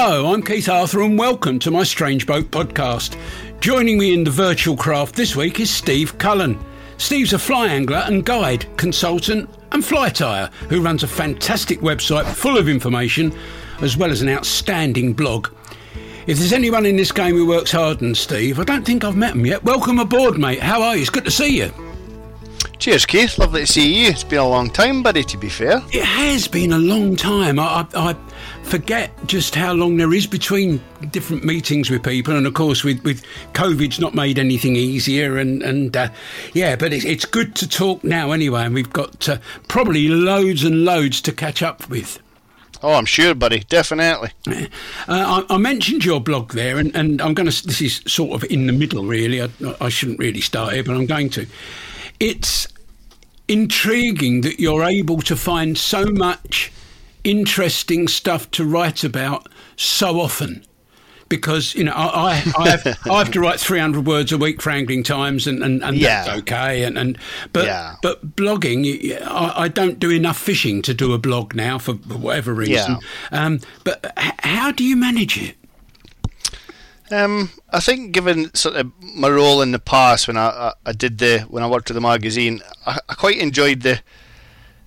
Hello, I'm Keith Arthur, and welcome to my Strange Boat podcast. Joining me in the virtual craft this week is Steve Cullen. Steve's a fly angler and guide, consultant, and fly tire who runs a fantastic website full of information as well as an outstanding blog. If there's anyone in this game who works hard than Steve, I don't think I've met him yet. Welcome aboard, mate. How are you? It's good to see you. Cheers, Keith. Lovely to see you. It's been a long time, buddy, to be fair. It has been a long time. I, I, I forget just how long there is between different meetings with people, and of course, with, with COVID's not made anything easier. And, and uh, yeah, but it's, it's good to talk now anyway, and we've got uh, probably loads and loads to catch up with. Oh, I'm sure, buddy. Definitely. Uh, I, I, mentioned your blog there, and, and I'm going to. This is sort of in the middle, really. I, I shouldn't really start here, but I'm going to. It's intriguing that you're able to find so much interesting stuff to write about so often. Because you know I I have, I have to write three hundred words a week for Angling Times and, and, and yeah. that's okay and, and but yeah. but blogging I, I, don't do enough fishing to do a blog now for whatever reason. Yeah. Um, but how do you manage it? Um, I think, given sort of my role in the past when I, I, I did the when I worked with the magazine, I, I, quite enjoyed the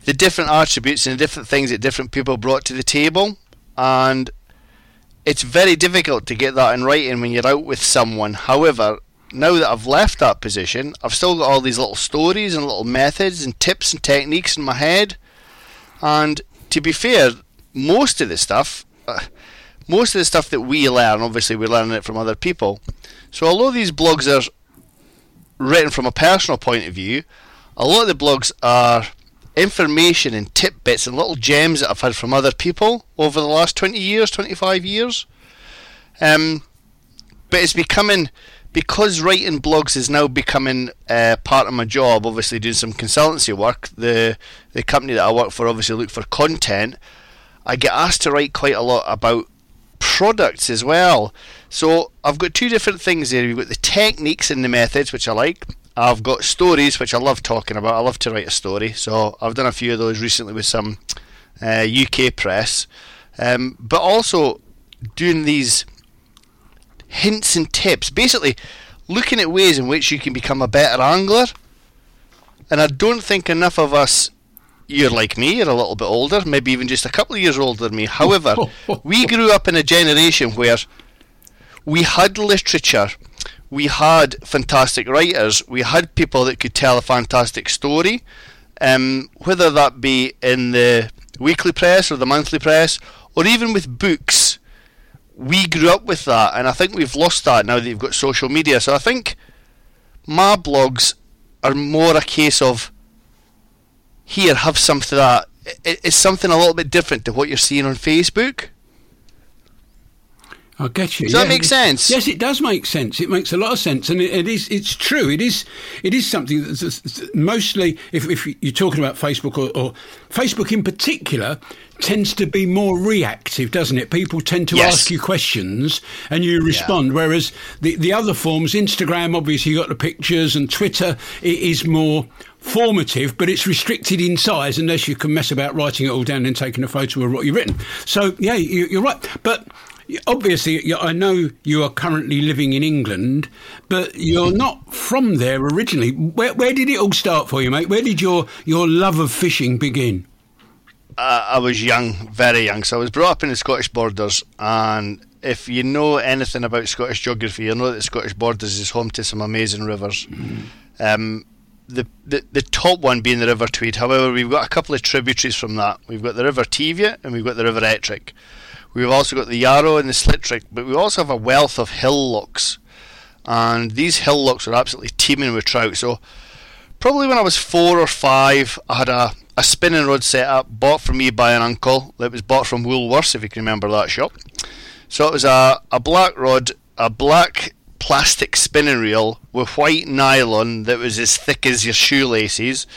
the different attributes and the different things that different people brought to the table, and it's very difficult to get that in writing when you're out with someone. However, now that I've left that position, I've still got all these little stories and little methods and tips and techniques in my head, and to be fair, most of the stuff. Uh, most of the stuff that we learn, obviously, we're learning it from other people. So, although these blogs are written from a personal point of view, a lot of the blogs are information and tidbits and little gems that I've had from other people over the last 20 years, 25 years. Um, but it's becoming, because writing blogs is now becoming uh, part of my job, obviously doing some consultancy work, the, the company that I work for obviously look for content. I get asked to write quite a lot about products as well. So I've got two different things there. You've got the techniques and the methods, which I like. I've got stories, which I love talking about. I love to write a story. So I've done a few of those recently with some uh, UK press. Um, but also doing these hints and tips. Basically, looking at ways in which you can become a better angler. And I don't think enough of us you're like me, you're a little bit older, maybe even just a couple of years older than me. However, we grew up in a generation where we had literature, we had fantastic writers, we had people that could tell a fantastic story, um, whether that be in the weekly press or the monthly press, or even with books. We grew up with that, and I think we've lost that now that you've got social media. So I think my blogs are more a case of here have something that it's something a little bit different to what you're seeing on Facebook. I get you. Does yeah. that make sense? Yes, it does make sense. It makes a lot of sense, and it, it is. It's true. It is. It is something that's mostly, if, if you're talking about Facebook or, or, Facebook in particular, tends to be more reactive, doesn't it? People tend to yes. ask you questions and you respond, yeah. whereas the the other forms, Instagram, obviously, you got the pictures, and Twitter it is more formative, but it's restricted in size unless you can mess about writing it all down and taking a photo of what you've written. So yeah, you, are right, but obviously, I know you are currently living in England, but you're not from there originally. Where, where did it all start for you, mate? Where did your, your love of fishing begin? Uh, I was young, very young. So I was brought up in the Scottish borders, and if you know anything about Scottish geography, you know that the Scottish borders is home to some amazing rivers. Mm. Um, the, the the top one being the River Tweed. However, we've got a couple of tributaries from that. We've got the River Teviot and we've got the River Ettrick. We've also got the Yarrow and the Slitrig, but we also have a wealth of hill lochs. And these hill lochs are absolutely teeming with trout. So, probably when I was four or five, I had a, a spinning rod set up, bought for me by an uncle. That was bought from Woolworths, if you can remember that shop. So, it was a, a black rod, a black plastic spinning reel with white nylon that was as thick as your shoelaces,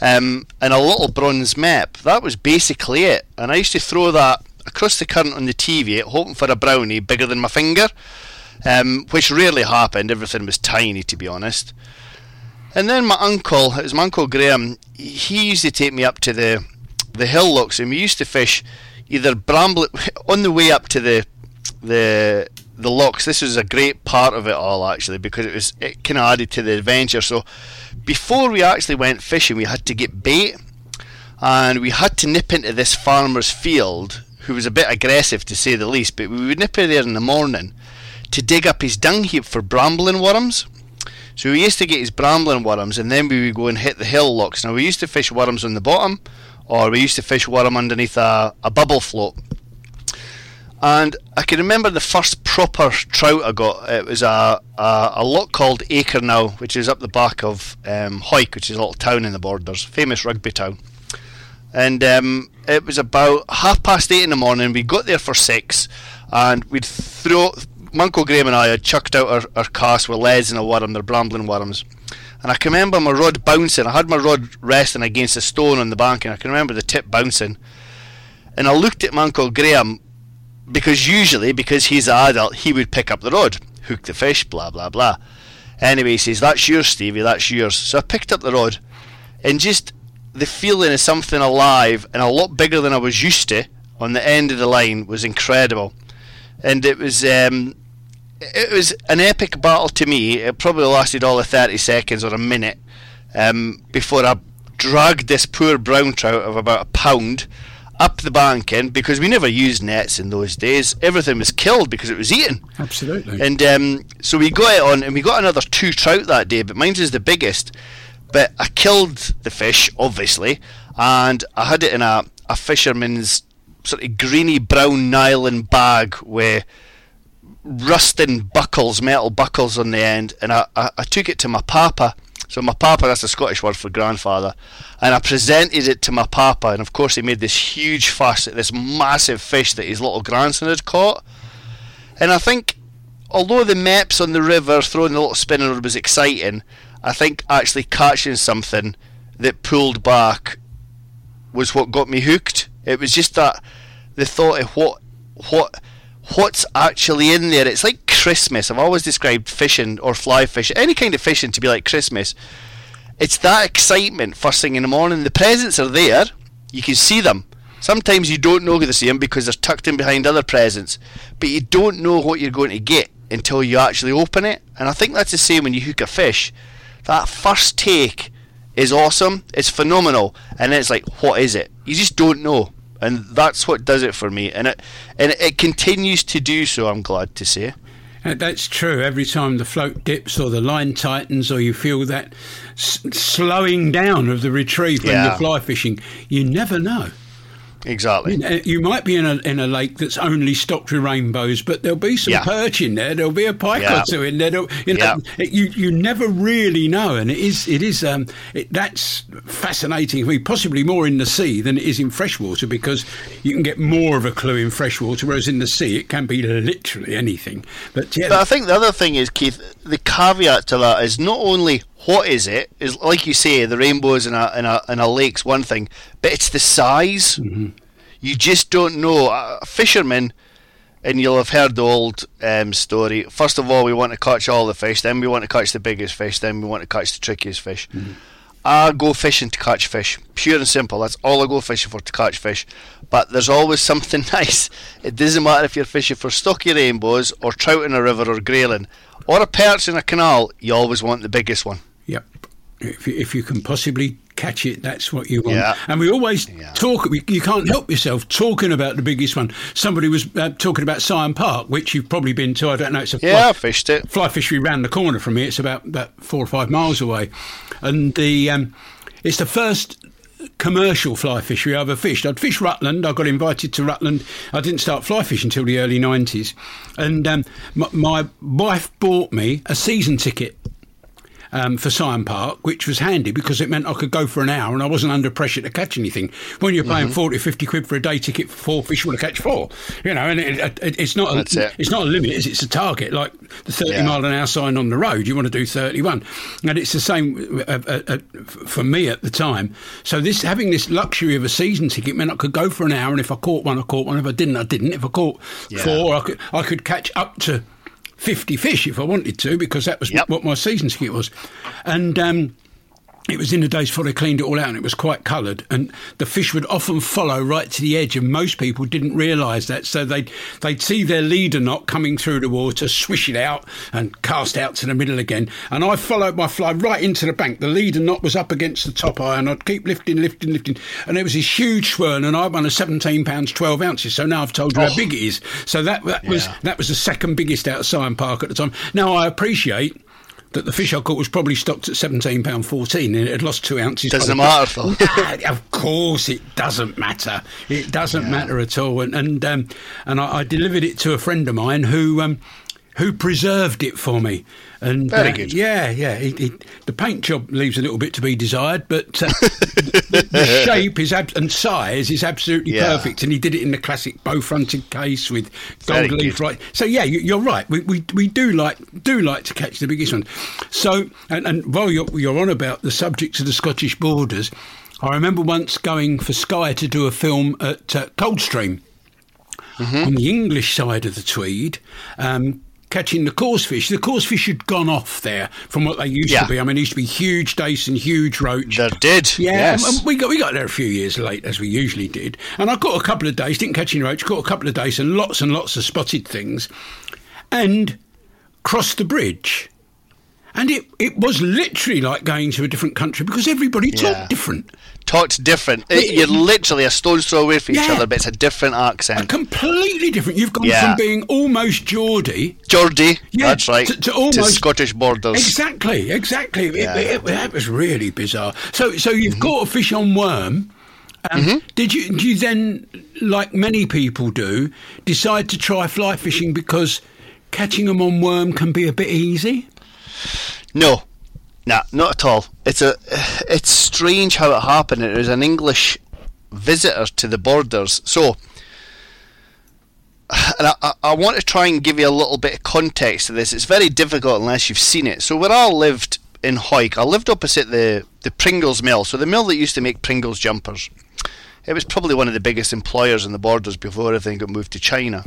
um, and a little bronze Mepps. That was basically it. And I used to throw that across the current on the Teviot, hoping for a brownie bigger than my finger, um, which rarely happened. Everything was tiny, to be honest. And then my uncle, it was my uncle Graham, he used to take me up to the the hill lochs, and we used to fish either bramble on the way up to the the the lochs. This was a great part of it all actually because it was it kind of added to the adventure. So before we actually went fishing, we had to get bait, and we had to nip into this farmer's field who was a bit aggressive to say the least, but we would nip in there in the morning to dig up his dung heap for brandling worms. So we used to get his brandling worms and then we would go and hit the hill lochs. Now we used to fish worms on the bottom or we used to fish worm underneath a, a bubble float. And I can remember the first proper trout I got. It was a, a, a loch called Akermoor, which is up the back of um, which is a little town in the borders, famous rugby town and um, it was about half past eight in the morning. We got there for six, and we'd throw. Uncle Graham and I had chucked out our, our cast with leads and a worm, they're brandling worms. And I can remember my rod bouncing. I had my rod resting against a stone on the bank, and I can remember the tip bouncing. And I looked at my Uncle Graham because usually, because he's an adult, he would pick up the rod, hook the fish, blah blah blah. Anyway, he says, That's yours, Stevie, that's yours. So I picked up the rod and just the feeling of something alive and a lot bigger than I was used to on the end of the line was incredible, and it was um, it was an epic battle to me. It probably lasted all of thirty seconds or a minute um, before I dragged this poor brown trout of about a pound up the bank in because we never used nets in those days. Everything was killed because it was eaten. Absolutely. And um, so we got it on, and we got another two trout that day, but mine was the biggest. But I killed the fish, obviously, and I had it in a, a fisherman's sort of greeny brown nylon bag with rusting buckles, metal buckles on the end, and I, I, I took it to my papa. So my papa, that's a Scottish word for grandfather, and I presented it to my papa, and of course he made this huge fuss at this massive fish that his little grandson had caught. And I think, although the Mepps on the river throwing the little spinner was exciting, I think actually catching something that pulled back was what got me hooked. It was just that the thought of what what what's actually in there. It's like Christmas. I've always described fishing or fly fishing, any kind of fishing, to be like Christmas. It's that excitement first thing in the morning. The presents are there. You can see them. Sometimes you don't know to see them because they're tucked in behind other presents, but you don't know what you're going to get until you actually open it. And I think that's the same when you hook a fish that first take is awesome. It's phenomenal, and it's like, what is it? You just don't know, and that's what does it for me. And it and it continues to do so. I'm glad to say. Uh, that's true. Every time the float dips or the line tightens, or you feel that s- slowing down of the retrieve when yeah. you're fly fishing, you never know. Exactly. You might be in a in a lake that's only stocked with rainbows, but there'll be some Yeah. perch in there. There'll be a pike Yeah. or two in there. You know, it- you you never really know, and it is it is um it, that's fascinating. I mean, possibly more in the sea than it is in freshwater because you can get more of a clue in freshwater, whereas in the sea it can be literally anything. But yeah, But I think the other thing is, Keith, the caveat to that is not only what is it, is like you say, the rainbows in a in a in a lake's one thing, but it's the size. You just don't know. A fishermen, and you'll have heard the old um, story. First of all, we want to catch all the fish, then we want to catch the biggest fish, then we want to catch the trickiest fish. I go fishing to catch fish, pure and simple. That's all I go fishing for to catch fish. But there's always something nice. It doesn't matter if you're fishing for stocky rainbows or trout in a river or grayling or a perch in a canal. You always want the biggest one. Yep. If you, if you can possibly catch it, that's what you want. Yeah. And we always Yeah. talk. we- You can't help yourself talking about the biggest one. Somebody was uh, talking about Syon Park, which you've probably been to. I don't know. It's a Yeah, I fly, fished it. fly fishery round the corner from here. It's about about four or five miles away, and the um, it's the first commercial fly fishery I've ever fished. I'd fished Rutland. I got invited to Rutland. I didn't start fly fishing until the early nineties, and um, my, my wife bought me a season ticket um, for Syon Park, which was handy because it meant I could go for an hour and I wasn't under pressure to catch anything. When you're paying 40, 50 quid for a day ticket for four fish, you want to catch four. You know, and it, it, it's not a, it. it's not a limit, it's, it's a target. Like the 30 Yeah. mile an hour sign on the road, you want to do 31. And it's the same uh, uh, uh, for me at the time. So this having this luxury of a season ticket meant I could go for an hour, and if I caught one, I caught one. If I didn't, I didn't. If I caught Yeah. four, I could I could catch up to 50 fish if I wanted to because that was Yep. what my season ticket was. And um, it was in the days before they cleaned it all out and it was quite coloured. And the fish would often follow right to the edge, and most people didn't realise that. So they'd, they'd see their leader knot coming through the water, swish it out, and cast out to the middle again. And I followed my fly right into the bank. The leader knot was up against the top eye, and I'd keep lifting, lifting, lifting. And there was this huge swirl, and I won a 17 pounds 12 ounces. So now I've told you how oh. big it is. So that, that was that was the second biggest out of Syon Park at the time. Now I appreciate that the fish I caught was probably stocked at seventeen pound fourteen, and it had lost two ounces. Doesn't matter. Nah, of course, it doesn't matter. It doesn't matter at all. And and um, and I, I delivered it to a friend of mine who. Um, who preserved it for me? And Very uh, good. Yeah, yeah. It, it, the paint job leaves a little bit to be desired, but uh, the, the shape is ab- and size is absolutely Yeah. perfect. And he did it in the classic bow-fronted case with gold leaf right. So yeah, you, you're right. We, we we do like do like to catch the biggest one. So and, and while you're you're on about the subject of the Scottish borders, I remember once going for Sky to do a film at uh, Coldstream on the English side of the Tweed. Um, Catching the coarse fish. The coarse fish had gone off there from what they used Yeah. to be. I mean, it used to be huge dace and huge roach. There did. Yeah, yes. and- and we got we got there a few years late as we usually did, and I caught a couple of dace. Didn't catch any roach. Caught a couple of dace and lots and lots of spotted things, and crossed the bridge. And it, it was literally like going to a different country because everybody Yeah. talked different. Talked different. It- you're literally a stone's throw away from each other, but it's a different accent. Completely different. You've gone Yeah. from being almost Geordie. Geordie, Yeah, that's right. to- to almost- Scottish borders. Exactly, exactly. It- Yeah. It, that was really bizarre. So, so you've Mm-hmm. caught a fish on worm. Um, Did you? Did you then, like many people do, decide to try fly fishing because catching them on worm can be a bit easy? No, nah, not at all. It's a, it's strange how it happened. It was an English visitor to the borders. So, and I, I- want to try and give you a little bit of context to this. It's very difficult unless you've seen it. So, where I lived in Hawick, I lived opposite the the Pringles mill. So, the mill that used to make Pringles jumpers. It was probably one of the biggest employers in the borders before everything got moved to China.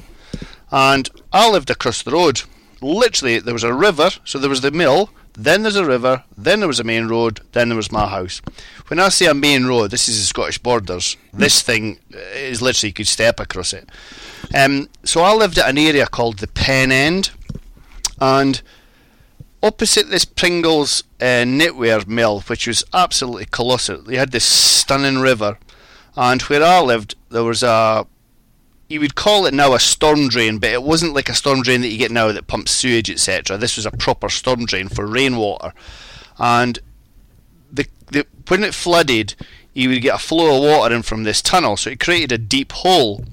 And I lived across the road. Literally, there was a river, so there was the mill, then there's a river, then there was a main road, then there was my house. When I say a main road, this is the Scottish borders. This thing is literally, you could step across it. Um, so I lived at an area called the Pen End, and opposite this Pringles uh, knitwear mill, which was absolutely colossal, they had this stunning river, and where I lived, there was a you would call it now a storm drain, but it wasn't like a storm drain that you get now that pumps sewage, etc. This was a proper storm drain for rainwater, and the, the when it flooded, you would get a flow of water in from this tunnel, so it created a deep hole.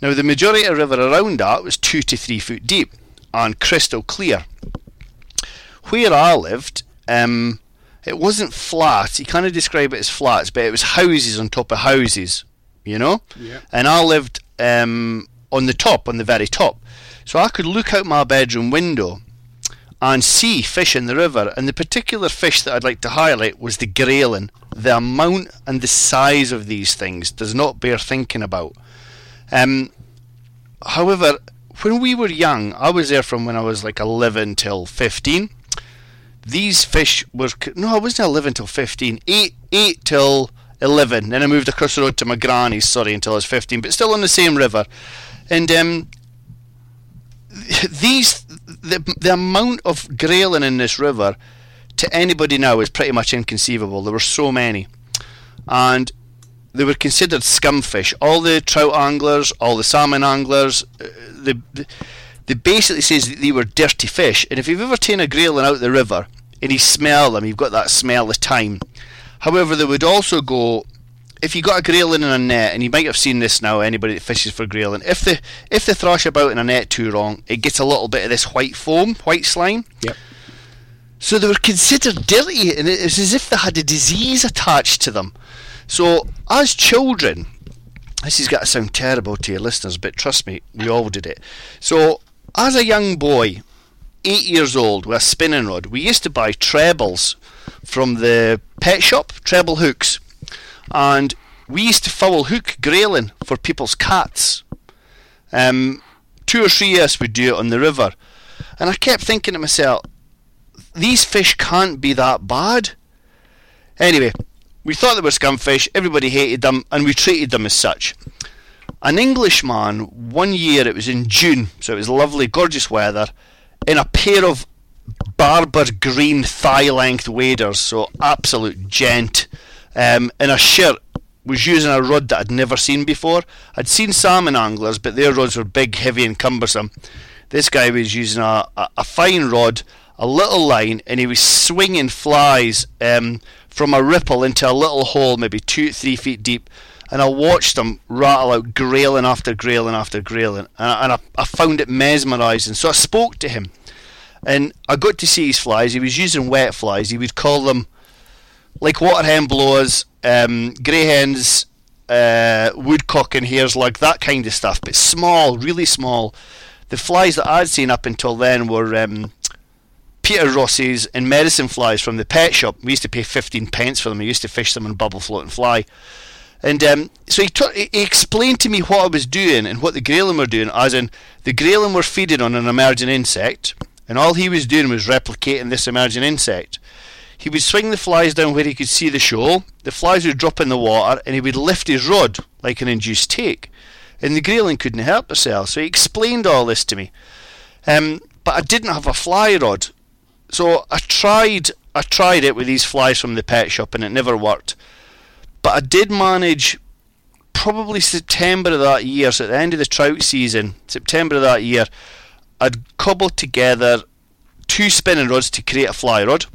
Now, the majority of the river around that was two to three foot deep and crystal clear. Where I lived, um, it wasn't flat. He kind of described it as flats, but it was houses on top of houses, you know. Yeah. And I lived um, on the top, on the very top, so I could look out my bedroom window and see fish in the river. And the particular fish that I'd like to highlight was the grayling. The amount and the size of these things does not bear thinking about. Um, however, when we were young, I was there from when I was like 11 till 15. These fish were no, I wasn't 11 till 15. 8, 8 till 11. Then I moved across the road to my granny's, sorry, until I was 15, but still on the same river. And um, these the the amount of grayling in this river to anybody now is pretty much inconceivable. There were so many, and they were considered scumfish. All the trout anglers, all the salmon anglers, uh, they, they basically says that they were dirty fish. And if you've ever taken a grayling out the river and you smell them, you've got that smell of thyme. However, they would also go if you got a grayling in a net, and you might have seen this now, anybody that fishes for grayling, if they if they thrash about in a net too long, it gets a little bit of this white foam, white slime. Yep. So they were considered dirty, and it was as if they had a disease attached to them. So as children, this has got to sound terrible to your listeners, but trust me, we all did it. So as a young boy, eight years old, with a spinning rod, we used to buy trebles from the pet shop, treble hooks and we used to foul hook grayling for people's cats. Um, two or three us would do it on the river, and I kept thinking to myself, these fish can't be that bad. Anyway, we thought they were scumfish, everybody hated them, and we treated them as such. An Englishman, one year, it was in June, so it was lovely, gorgeous weather, in a pair of Barbour green thigh length waders, so absolute gent um, in a shirt was using a rod that I'd never seen before. I'd seen salmon anglers, but their rods were big, heavy, and cumbersome. This guy was using a, a, a fine rod, a little line, and he was swinging flies um, from a ripple into a little hole, maybe two, three feet deep. And I watched them rattle out grayling after grayling after grayling, and, and I, I found it mesmerising. So I spoke to him, and I got to see his flies. He was using wet flies. He would call them like Waterhen Bloas, um, grey hens, uh, woodcock and hares, like that kind of stuff, but small, really small. The flies that I'd seen up until then were um, Peter Ross's and medicine flies from the pet shop. We used to pay 15 pence for them. We used to fish them in bubble float and fly. And um, so he, t- he explained to me what I was doing and what the grayling were doing, as in the grayling were feeding on an emerging insect, and all he was doing was replicating this emerging insect. He would swing the flies down where he could see the shoal, the flies would drop in the water, and he would lift his rod like an induced take. And the grayling couldn't help herself, so he explained all this to me. Um, but I didn't have a fly rod, so I tried. I tried it with these flies from the pet shop, and it never worked. But I did manage, probably September of that year, so at the end of the trout season, September of that year, I'd cobbled together two spinning rods to create a fly rod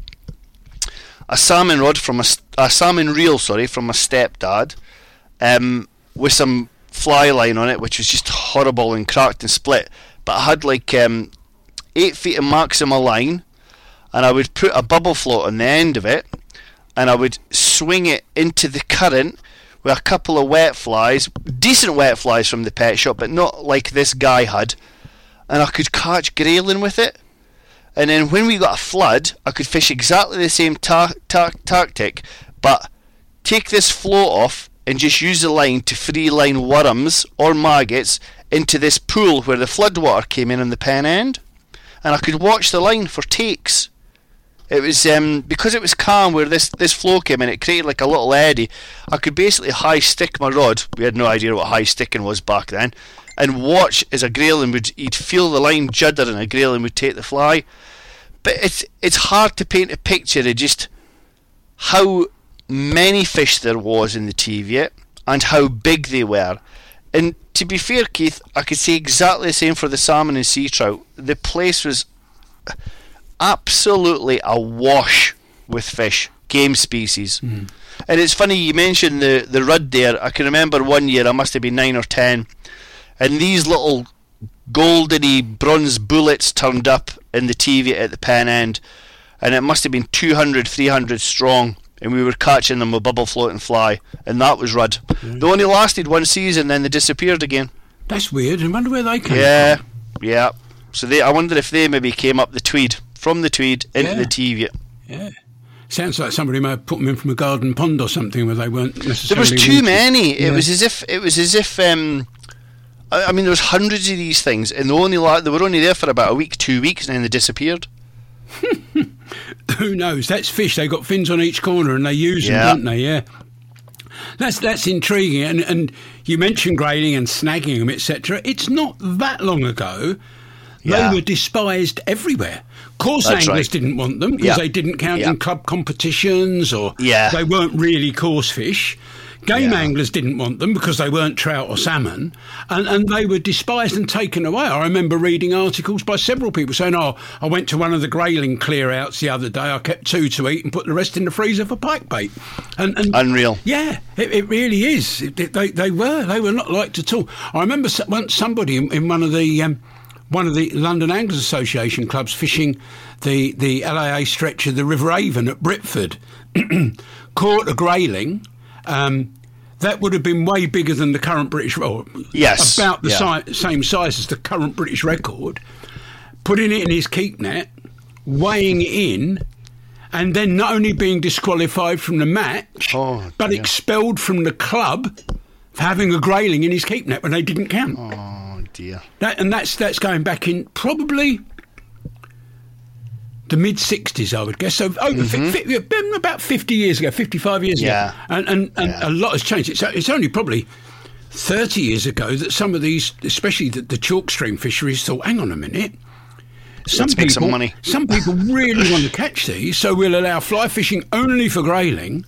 a salmon rod from a, a salmon reel, sorry, from my stepdad, um, with some fly line on it, which was just horrible and cracked and split. But I had like um, eight feet of maximum line, and I would put a bubble float on the end of it, and I would swing it into the current with a couple of wet flies, decent wet flies from the pet shop, but not like this guy had, and I could catch grayling with it. And then when we got a flood, I could fish exactly the same ta- ta- tactic, but take this float off and just use the line to free line worms or maggots into this pool where the floodwater came in on the pen end. And I could watch the line for takes. It was um, because it was calm where this, this flow came in, it created like a little eddy. I could basically high stick my rod. We had no idea what high sticking was back then and watch as a grayling would he'd feel the line judder and a grayling would take the fly. But it's it's hard to paint a picture of just how many fish there was in the Teviot and how big they were. And to be fair, Keith, I could say exactly the same for the salmon and sea trout. The place was absolutely awash with fish. game species. Mm. And it's funny you mentioned the the rudd there. I can remember one year I must have been nine or ten, and these little goldeny bronze bullets turned up in the Teviot at the pen end, and it must have been 200, 300 strong. And we were catching them with bubble float and fly, and that was rudd. Mm. They only lasted one season, then they disappeared again. That's weird. I wonder where they came yeah, from. Yeah, yeah. So they, I wonder if they maybe came up the Tweed from the Tweed into yeah. the Teviot. Yeah. Sounds like somebody might have put them in from a garden pond or something where they weren't necessarily. There was too wanted. many. Yeah. It was as if it was as if. Um, I, I mean, there was hundreds of these things, and they only they were only there for about a week, two weeks, and then they disappeared. Who knows? That's fish. They got fins on each corner, and they use yeah. them, don't they? Yeah. That's that's intriguing, and and you mentioned grayling and snagging them, etc. It's not that long ago yeah. They were despised everywhere. Course That's anglers right. didn't want them because they didn't count in club competitions or yeah. they weren't really course fish. Game yeah. anglers didn't want them because they weren't trout or salmon, and, and they were despised and taken away. I remember reading articles by several people saying, "Oh, I went to one of the grayling clearouts the other day. I kept two to eat and put the rest in the freezer for pike bait." And, and unreal. Yeah, it, it really is. It, it, they they were they were not liked at all. I remember once somebody in, in one of the um, one of the London Anglers Association clubs fishing the, the LAA stretch of the River Avon at Britford, caught a grayling. Um, that would have been way bigger than the current British, or yes, about the yeah. si- same size as the current British record. Putting it in his keep net, weighing it in, and then not only being disqualified from the match, oh, but expelled from the club for having a grayling in his keep net when they didn't count. Oh dear. That, and that's that's going back in probably the mid 60s, I would guess. So over mm-hmm. about 50 years ago, 55 years yeah. ago. And, and, and yeah. a lot has changed. It's, it's only probably 30 years ago that some of these, especially the, the chalk stream fisheries, thought, hang on a minute. Some Let's people, some, some people really want to catch these, so we'll allow fly fishing only for grayling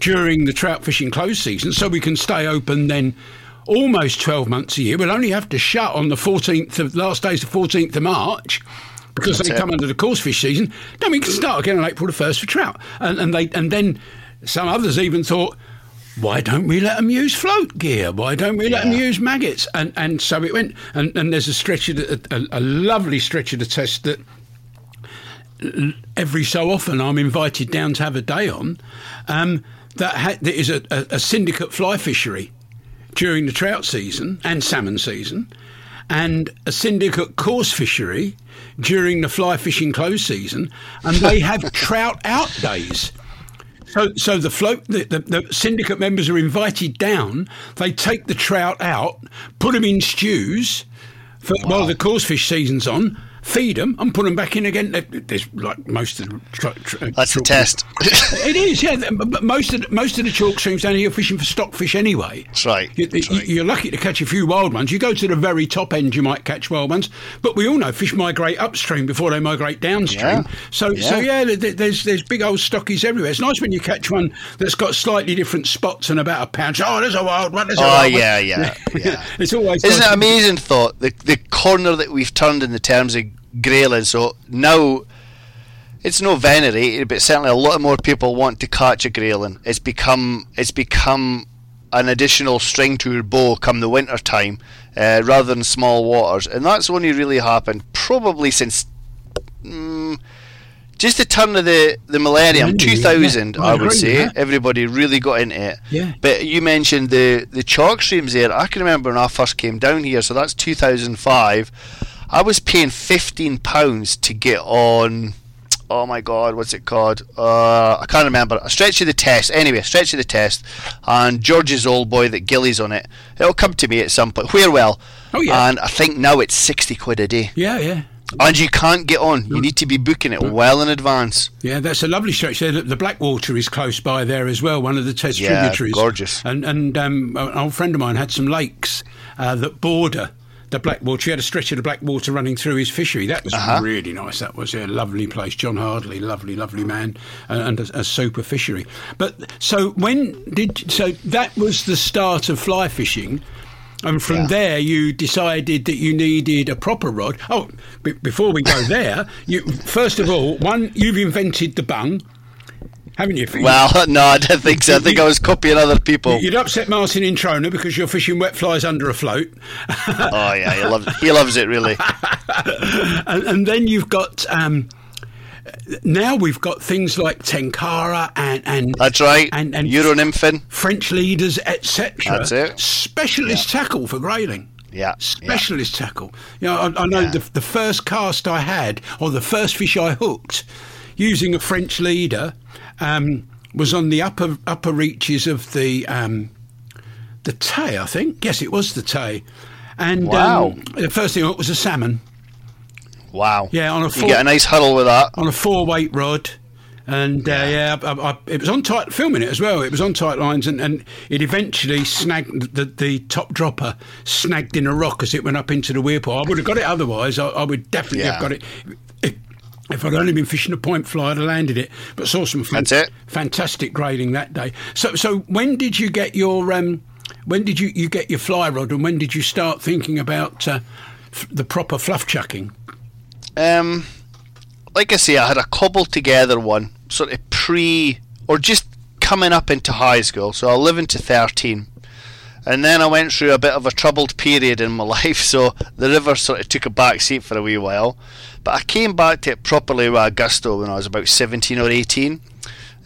during the trout fishing close season, so we can stay open then almost 12 months a year. We'll only have to shut on the 14th of last days, the 14th of March. Because That's they it. come under the coarse fish season, then we can start again on April the first for trout, and, and they and then some others even thought, why don't we let them use float gear? Why don't we let them use maggots? And and so it went. And, and there's a stretch of the, a, a lovely stretch of the test that every so often I'm invited down to have a day on. Um, that, ha- that is a, a, a syndicate fly fishery during the trout season and salmon season, and a syndicate coarse fishery during the fly fishing close season, and they have trout out days. So, so the float, the, the, the, syndicate members are invited down. They take the trout out, put them in stews for, wow. while the coarse fish season's on, feed them and put them back in again. There's like most of the tr- tr- that's the test. it is, yeah. But most of the, most of the chalk streams down here are fishing for stockfish anyway. That's right. You, that's right. You're lucky to catch a few wild ones. You go to the very top end, you might catch wild ones. But we all know fish migrate upstream before they migrate downstream. Yeah. So, yeah. so yeah, there's there's big old stockies everywhere. It's nice when you catch one that's got slightly different spots and about a pound. Oh, there's a wild one. There's a oh, wild yeah, one. yeah, yeah. it's always. Isn't it amazing? Thought the the corner that we've turned in the terms of grayling. So now it's no venerated, but certainly a lot more people want to catch a grayling. It's become it's become an additional string to your bow come the winter time, uh, rather than small waters, and that's only really happened probably since. Um, just the turn of the, the millennium, 2000, yeah, I, I would say, everybody really got into it. Yeah. But you mentioned the, the chalk streams there. I can remember when I first came down here, so that's 2005. I was paying fifteen pounds to get on. Oh my god, what's it called? Uh, I can't remember. A stretch of the test. Anyway, a stretch of the test, and George's old boy that Gilly's on it. It'll come to me at some point. Where well. Oh yeah. And I think now it's sixty quid a day. Yeah, yeah. And you can't get on. You need to be booking it well in advance. Yeah, that's a lovely stretch there. The Blackwater is close by there as well, one of the test yeah, tributaries. gorgeous. And and um, an old friend of mine had some lakes uh, that border the Blackwater. He had a stretch of the Blackwater running through his fishery. That was uh-huh. really nice. That was a lovely place. John Hardley, lovely, lovely man, and, and a, a, super fishery. But so when did so that was the start of fly fishing. And from yeah. there, you decided that you needed a proper rod. Oh, b- before we go there, you first of all, one, you've invented the bung. Haven't you? Well, no, I don't think so. I think I was copying other people. You'd upset Martin in Trona because you're fishing wet flies under a float. oh yeah, he loves he loves it really. and, and, then you've got. Um, now we've got things like Tenkara and and that's right, and, and Euro Nymphin, French leaders, etc. That's it. Specialist yeah. tackle for grayling. Yeah, specialist yeah. tackle. You know, I, I know yeah. the, the first cast I had, or the first fish I hooked, using a French leader, um, was on the upper upper reaches of the um, the Tay. I think yes, it was the Tay. And wow. um, the first thing I hooked was a salmon. Wow. Yeah, on a four, you get a nice huddle with that on a four weight rod. And uh, yeah, I, I, it was on tight filming it as well. It was on tight lines, and, and it eventually snagged the, the top dropper snagged in a rock as it went up into the weir I would have got it otherwise. I, I would definitely yeah. have got it. If, I'd only been fishing a point fly, I'd have landed it. But saw some fan- fantastic grayling that day. So, so when did you get your um, when did you, you get your fly rod, and when did you start thinking about uh, f- the proper fluff chucking? Um, like I say, I had a cobbled together one, sort of pre or just coming up into high school. So 11 to 13. And then I went through a bit of a troubled period in my life, so the river sort of took a back seat for a wee while. But I came back to it properly with Augusto when I was about 17 or 18.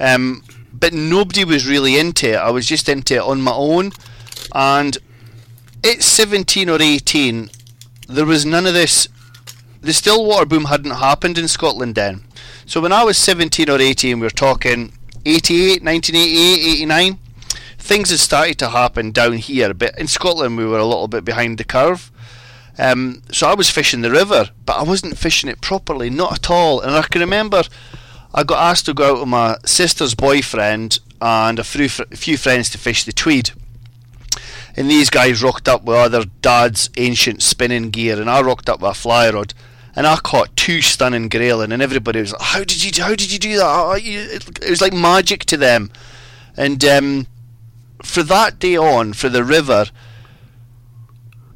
Um, but nobody was really into it. I was just into it on my own. And at 17 or 18, there was none of this the still water boom hadn't happened in Scotland then. So when I was 17 or 18, we were talking 88, 1988, 89. Things had started to happen down here, but in Scotland we were a little bit behind the curve. Um, so I was fishing the river, but I wasn't fishing it properly, not at all. And I can remember I got asked to go out with my sister's boyfriend and a few, few friends to fish the Tweed and these guys rocked up with other dad's ancient spinning gear, and I rocked up with a fly rod and I caught two stunning grayling, and everybody was like, "How did you? How did you do that?" It was like magic to them, and um, for that day on, for the river,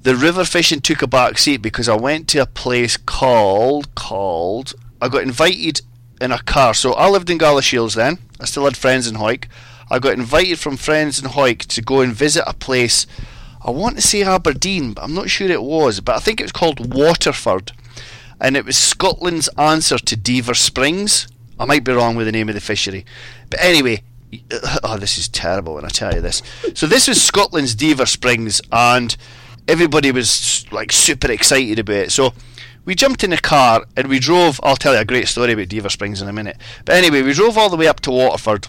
the river fishing took a back seat because I went to a place called called. I got invited in a car. So I lived in Galashiels then. I still had friends in Hawick. I got invited from friends in Hawick to go and visit a place. I want to say Aberdeen, but I'm not sure it was. But I think it was called Waterford and it was Scotland's answer to Dever Springs. I might be wrong with the name of the fishery, but anyway, oh, this is terrible when I tell you this. So this was Scotland's Dever Springs, and everybody was like super excited about it. So we jumped in a car and we drove. I'll tell you a great story about Dever Springs in a minute. But anyway, we drove all the way up to Waterford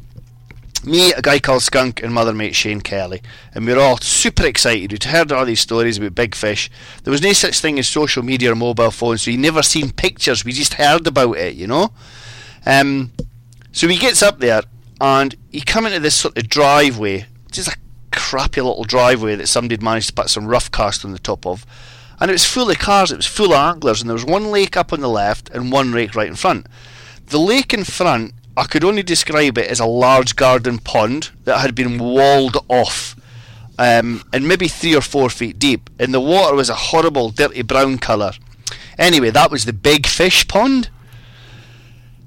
me, a guy called Skunk, and mother mate Shane Kelly, and we were all super excited. We'd heard all these stories about big fish. There was no such thing as social media or mobile phones, so you never seen pictures. We just heard about it, you know. Um, so he gets up there, and you come into this sort of driveway, just a crappy little driveway that somebody had managed to put some rough cast on the top of, and it was full of cars. It was full of anglers, and there was one lake up on the left and one lake right in front. The lake in front I could only describe it as a large garden pond that had been walled off um, and maybe three or four feet deep, and the water was a horrible, dirty brown colour. Anyway, that was the big fish pond.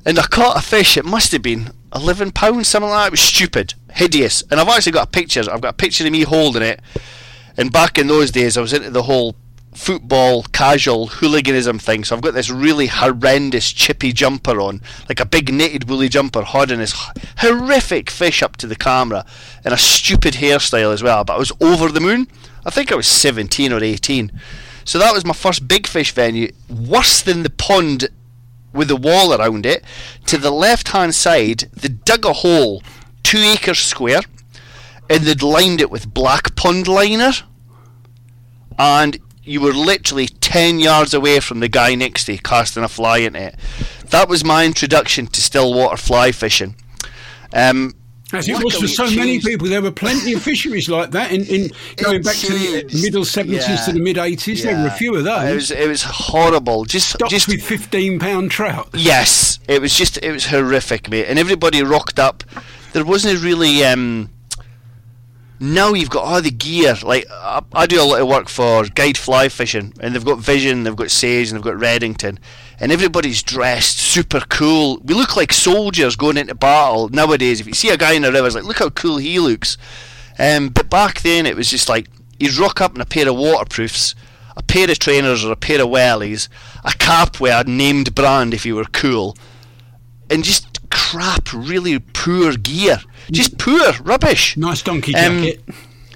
And I caught a fish, it must have been 11 pounds, something like that. It was stupid, hideous. And I've actually got a picture, I've got a picture of me holding it. And back in those days, I was into the whole football casual hooliganism thing. So I've got this really horrendous chippy jumper on, like a big knitted woolly jumper, holding this horrific fish up to the camera, and a stupid hairstyle as well. But I was over the moon. I think I was 17 or 18. So that was my first big fish venue. Worse than the pond with the wall around it. To the left hand side, they dug a hole two acres square, and they'd lined it with black pond liner. And you were literally 10 yards away from the guy next to you casting a fly in it. That was my introduction to stillwater fly fishing. Um, as it was for so many people, there were plenty of fisheries like that. In, in going back to the middle seventies yeah, to the mid eighties, yeah. there were a few of those. It was it was horrible. Just just with fifteen pound trout. Yes, it was just it was horrific, mate. And everybody rocked up. There wasn't really um, now you've got all the gear. Like I, do a lot of work for Guide Fly Fishing, and they've got Vision, they've got Sage, and they've got Redington, and everybody's dressed super cool. We look like soldiers going into battle nowadays. If you see a guy in the river, it's like, look how cool he looks. Um, but back then, it was just like you'd rock up in a pair of waterproofs, a pair of trainers or a pair of wellies, a cap with a named brand if you were cool, and just crap, really poor gear. Just poor rubbish. Nice donkey Um, jacket.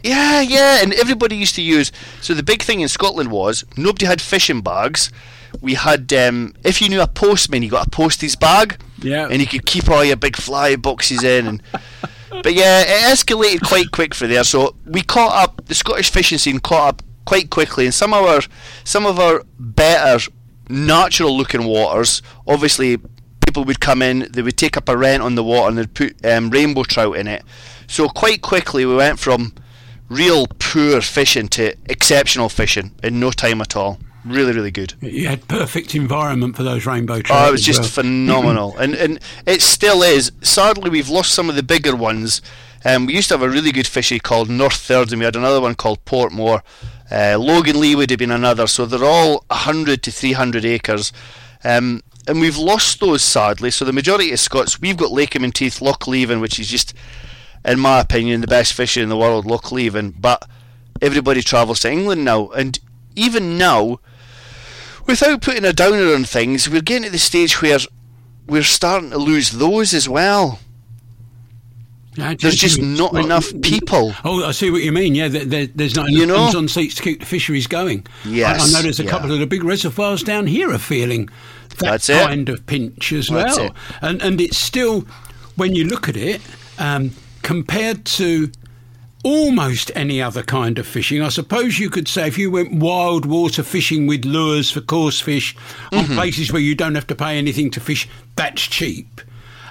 Yeah, yeah, and everybody used to use. So the big thing in Scotland was nobody had fishing bags. We had, um, if you knew a postman, you got a posties bag, Yeah. and you could keep all your big fly boxes in. And but yeah, it escalated quite quick for there. So we caught up. The Scottish fishing scene caught up quite quickly, and some of our some of our better natural looking waters. Obviously, people would come in. They would take up a rent on the water, and they'd put um, rainbow trout in it. So quite quickly, we went from real poor fishing to exceptional fishing in no time at all. Really, really good. You had perfect environment for those rainbow trout. Oh, it was just well. phenomenal, and and it still is. Sadly, we've lost some of the bigger ones. Um, we used to have a really good fishery called North Third, and we had another one called Portmore. Uh, Loganlea would have been another. So they're all 100 to 300 acres. Um, and we've lost those sadly. So the majority of Scots, we've got Lake of Menteith, Loch Leven, which is just, in my opinion, the best fishing in the world, Loch Leven. But everybody travels to England now, and even now, without putting a downer on things, we're getting to the stage where we're starting to lose those as well. Yeah, There's just not well, enough people. Oh, I see what you mean. Yeah, there, there, there's not You enough know? on seats to keep the fisheries going. Yes, I, I know there's a yeah. couple of the big reservoirs down here are feeling that That's it. kind of pinch as That's well. it. And and it's still, when you look at it, um, compared to almost any other kind of fishing. I suppose you could say if you went wild water fishing with lures for coarse fish on Mm-hmm. places where you don't have to pay anything to fish, that's cheap.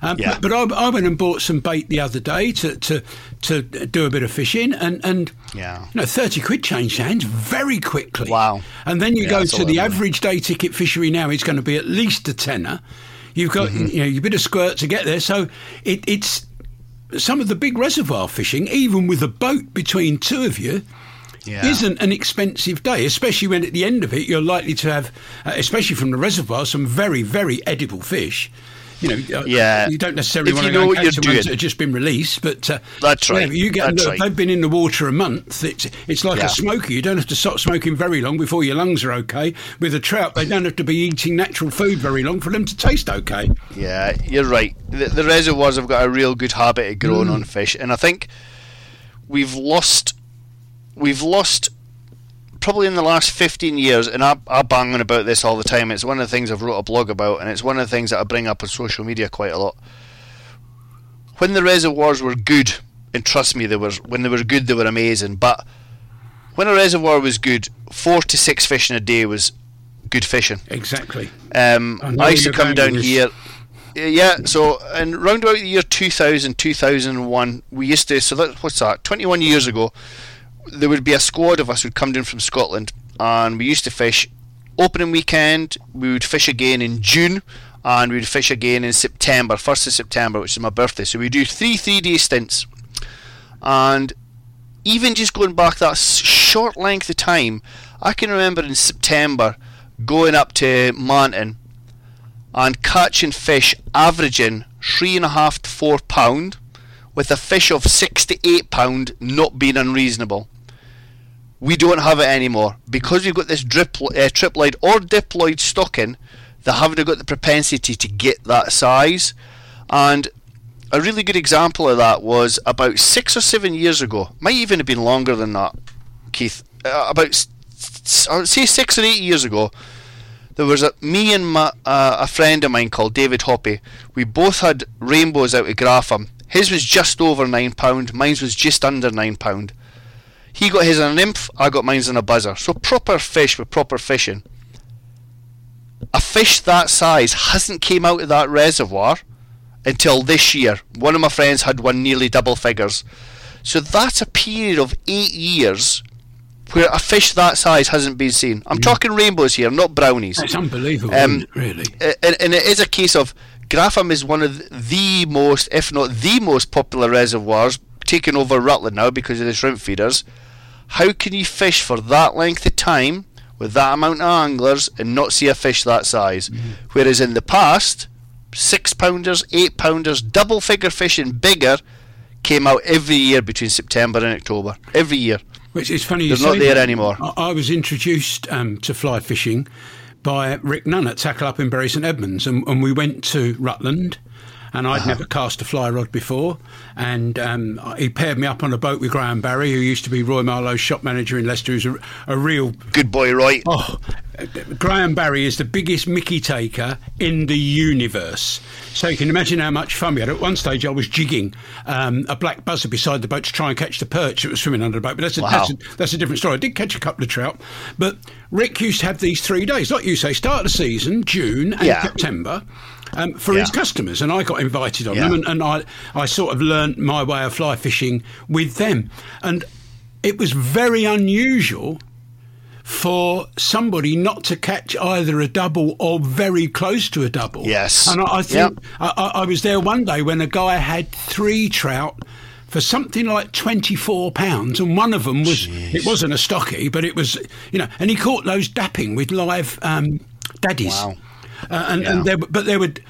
Um, Yeah. But, but I, I went and bought some bait the other day to, to, to do a bit of fishing, and, and Yeah. you know, 30 quid changed hands very quickly. Wow. And then you Yeah, go to the average day ticket fishery now it's going to be at least a tenner. You've got Mm-hmm. you know your bit of squirt to get there, so it, it's some of the big reservoir fishing, even with a boat between two of you, Yeah. isn't an expensive day. Especially when at the end of it you're likely to have, uh, especially from the reservoir, some very very edible fish. You know, uh, Yeah. you don't necessarily If want you to know go what you're ones that have just been released, but uh, That's right. whatever, You get right. they've been in the water a month. It's it's like Yeah. a smoker. You don't have to stop smoking very long before your lungs are okay. With a trout, they don't have to be eating natural food very long for them to taste okay. Yeah, you're right. The, the reservoirs have got a real good habit of growing Mm. on fish, and I think we've lost, we've lost, probably in the last 15 years, and I, I bang on about this all the time. It's one of the things I've wrote a blog about, and it's one of the things that I bring up on social media quite a lot. When the reservoirs were good, and trust me, they were when they were good, they were amazing. But when a reservoir was good, four to six fish in a day was good fishing. Exactly. Um, I I used to come down here. Yeah, so and round about the year 2000, 2001, we used to. So that what's that? 21 years ago, there would be a squad of us who'd come down from Scotland, and we used to fish. Opening weekend, we would fish again in June, and we would fish again in September, first of September, which is my birthday. So we do three three-day stints, and even just going back that short length of time, I can remember in September going up to Manton and catching fish averaging three and a half to four pound, with a fish of six to eight pound not being unreasonable. We don't have it anymore because we've got this drip, uh, triploid or diploid stocking. They haven't got the propensity to get that size, and a really good example of that was about six or seven years ago. Might even have been longer than that, Keith. Uh, about say six or eight years ago, there was a me and my, uh, a friend of mine called David Hoppy. We both had rainbows out of Grafham. His was just over nine pound. Mine was just under nine pound. He got his on a nymph. I got mine's on a buzzer. So proper fish with proper fishing. A fish that size hasn't came out of that reservoir until this year. One of my friends had one nearly double figures. So that's a period of eight years where a fish that size hasn't been seen. I'm talking rainbows here, not brownies. It's unbelievable, Um, it, really. And, and it is a case of Grafham is one of the most, if not the most popular reservoirs, taking over Rutland now because of the shrimp feeders. How can you fish for that length of time with that amount of anglers and not see a fish that size. Whereas in the past, six pounders, eight pounders, double figure fish and bigger came out every year between September and October. Every year. Which is funny. They're not there anymore. I, I was introduced um, to fly fishing by Rick Nunn at Tackle Up in Bury St Edmunds, and, and we went to Rutland. And Uh-huh. I'd never cast a fly rod before, and um, he paired me up on a boat with Graham Barry, who used to be Roy Marlowe's shop manager in Leicester, who's a, a real Good boy, Roy. Oh, Graham Barry is the biggest Mickey taker in the universe. So you can imagine how much fun we had. At one stage, I was jigging um, a black buzzer beside the boat to try and catch the perch that was swimming under the boat. But that's a, Wow. that's, a, that's a different story. I did catch a couple of trout, but Rick used to have these three days, like you say, start of the season, June and Yeah. September. Um, for his customers, and I got invited on Yeah. them, and, and I, I sort of learnt my way of fly fishing with them, and it was very unusual for somebody not to catch either a double or very close to a double. Yes. And I, I think Yep. I, I I was there one day when a guy had three trout for something like 24 pounds and one of them was it wasn't a stocky but it was you know and he caught those dapping with live um, daddies Wow. Uh, and, Yeah. and there, but they would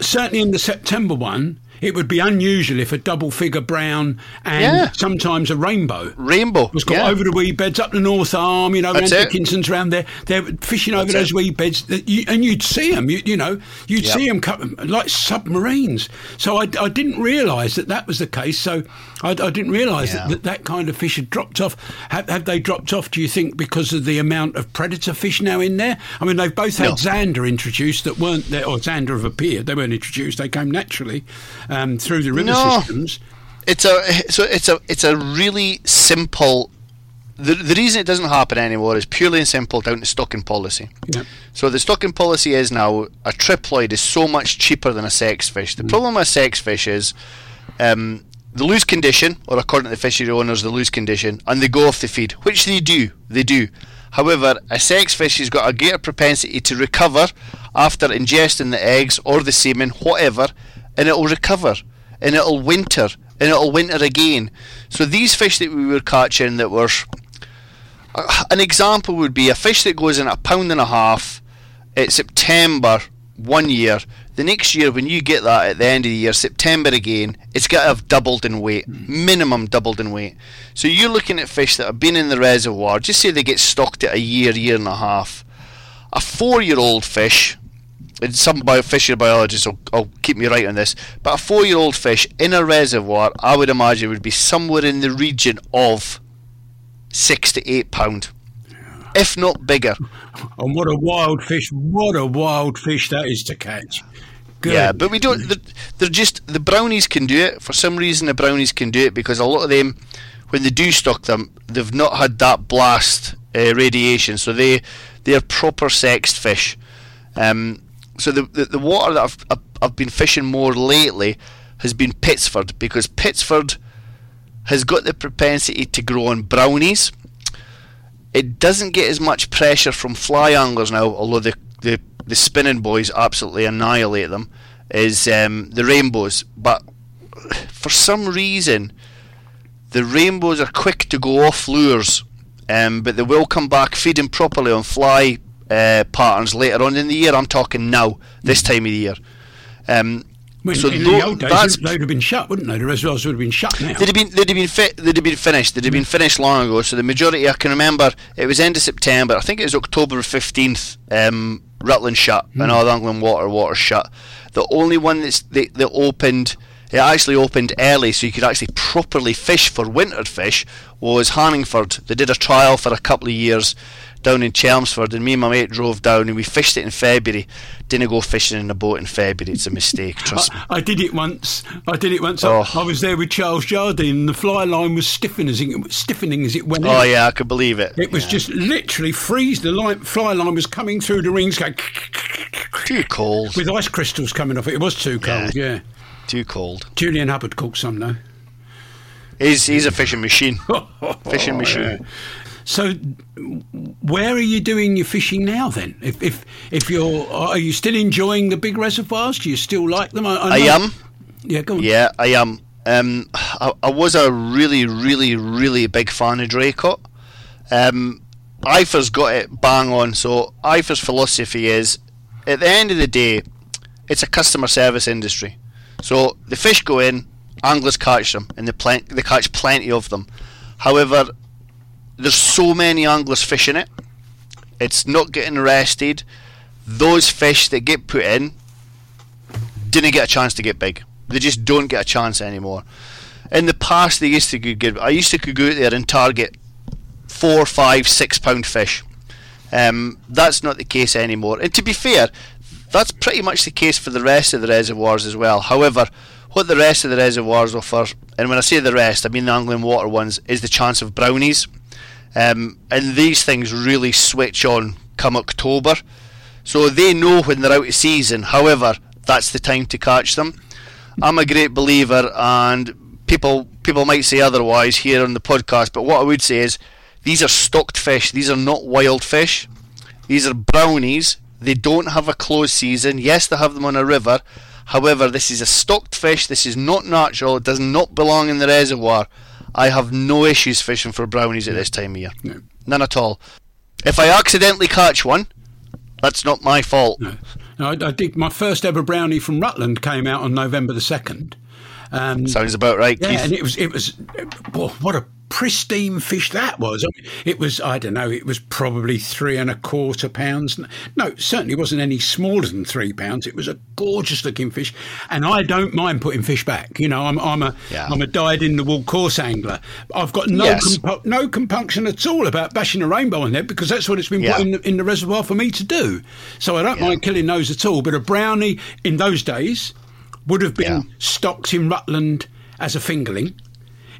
certainly in the September one it would be unusual if a double figure brown and Yeah. sometimes a rainbow Rainbow. was got yeah. over the wee beds up the North Arm, you know, That's around it. Dickinson's around there. They're fishing over That's those wee beds. You, and you'd see them. You, you know, you'd Yep. see them like submarines. So I, I didn't realise that that was the case. So I, I didn't realise Yeah. that, that that kind of fish had dropped off. Have, have they dropped off? Do you think because of the amount of predator fish now in there? I mean, they've both had No. zander introduced that weren't there, or zander have appeared. They weren't introduced. They came naturally um, through the river No. systems. it's a so it's a it's a really simple. The, the reason it doesn't happen anymore is purely and simple down to stocking policy. Yeah. So the stocking policy is now a triploid is so much cheaper than a sex fish. The problem with a sex fish is um, the loose condition, or according to the fishery owners, the loose condition, and they go off the feed, which they do. They do. However, a sex fish has got a greater propensity to recover after ingesting the eggs or the semen, whatever, and it'll recover and it'll winter and it'll winter again. So these fish that we were catching that were uh, an example would be a fish that goes in a pound and a half at September one year. The next year, when you get that at the end of the year, September again, it's got to have doubled in weight, minimum doubled in weight. So you're looking at fish that have been in the reservoir. Just say they get stocked at a year, year and a half. A four-year-old fish, and some bio fishery biologists will, will keep me right on this, but a four-year-old fish in a reservoir, I would imagine, would be somewhere in the region of six to eight pound, if not bigger. And what a wild fish! What a wild fish that is to catch. Good. Yeah, but we don't. They're, they're just the brownies can do it. For some reason, the brownies can do it because a lot of them, when they do stock them, they've not had that blast uh, radiation, so they they're proper sexed fish. Um, so the, the the water that I've I've- been fishing more lately has been Pitsford because Pitsford has got the propensity to grow on brownies. It doesn't get as much pressure from fly anglers now, although the the, the spinning boys absolutely annihilate them. Is um, the rainbows, but for some reason, the rainbows are quick to go off lures, um, but they will come back feeding properly on fly uh, patterns later on in the year. I'm talking now, this time of the year. Um, When, so in the old days, that's they'd have been shut, wouldn't they? The reservoirs would have been shut now. They'd have been they'd have been fi- they'd have been finished. They'd have been finished long ago. So the majority I can remember it was end of September. I think it was October fifteenth. Um, Rutland shut and all the England water water shut. The only one that's they, that opened it actually opened early, so you could actually properly fish for winter fish. Was Hanningfield? They did a trial for a couple of years down in Chelmsford, and me and my mate drove down and we fished it in February. Didn't go fishing in a boat in February. It's a mistake. Trust me. I, I did it once. I did it once. Oh. I, I was there with Charles Jardine, and the fly line was stiffening as it, stiffening as it went. Oh in. yeah, I could believe it. It was Yeah. just literally freeze. The line, fly line was coming through the rings, going too cold. with ice crystals coming off it. It was too cold. Yeah. Too cold. Julian Hubbard caught some though. He's he's a fishing machine. Fishing machine. So, where are you doing your fishing now? Then, if if if you're, are you still enjoying the big reservoirs? Do you still like them? I, I know- am. Yeah, go on. Yeah, I am. Um, I, I was a really, really, really big fan of Draycote. Um, IFA's got it bang on. So IFA's philosophy is, at the end of the day, it's a customer service industry. So the fish go in, anglers catch them, and they, plen- they catch plenty of them. However, there's so many anglers fishing it, it's not getting arrested. Those fish that get put in didn't get a chance to get big. They just don't get a chance anymore. In the past, they used to good. I used to go out there and target four, five, six pound fish. Um, that's not the case anymore. And to be fair, that's pretty much the case for the rest of the reservoirs as well. However, what the rest of the reservoirs offer, and when I say the rest, I mean the Anglian Water ones, is the chance of brownies. Um, and these things really switch on come October. So they know when they're out of season. However, that's the time to catch them. I'm a great believer, and people people might say otherwise here on the podcast, but what I would say is these are stocked fish. These are not wild fish. These are brownies. They don't have a closed season. Yes, they have them on a river. However, this is a stocked fish. This is not natural. It does not belong in the reservoir. I have no issues fishing for brownies at this time of year. No. None at all. If I accidentally catch one, that's not my fault. No. No, I, I did my first ever brownie from Rutland came out on November the second. Um, Sounds about right, yeah, Keith. and it was it was what a pristine fish that was. I mean, it was I don't know. It was probably three and a quarter pounds. No, certainly wasn't any smaller than three pounds. It was a gorgeous looking fish, and I don't mind putting fish back. You know, I'm I'm a Yeah. am a dyed in the wool course angler. I've got no Yes. compu- no compunction at all about bashing a rainbow on there because that's what it's been Yeah. put in the, in the reservoir for me to do. So I don't Yeah. mind killing those at all. But a brownie in those days would have been Yeah. stocked in Rutland as a fingerling.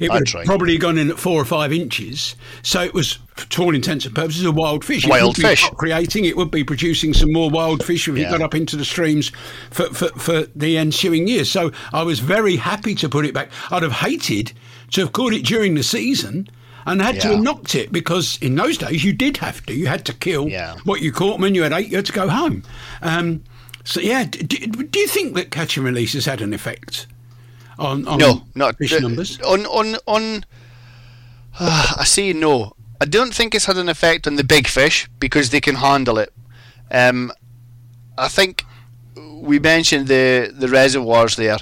It would have probably gone in at four or five inches. So it was, to all intents and purposes, a wild fish. Wild fish. Creating it would be producing some more wild fish if Yeah. it got up into the streams for, for, for the ensuing years. So I was very happy to put it back. I'd have hated to have caught it during the season and had to Yeah. have knocked it because in those days you did have to. You had to kill Yeah. what you caught. When you had eight, you had to go home. Um, so yeah, d- d- do you think that catch and release has had an effect on, on No, not fish uh, numbers? On on on. I say no. I don't think it's had an effect on the big fish because they can handle it. Um, I think we mentioned the the reservoirs there.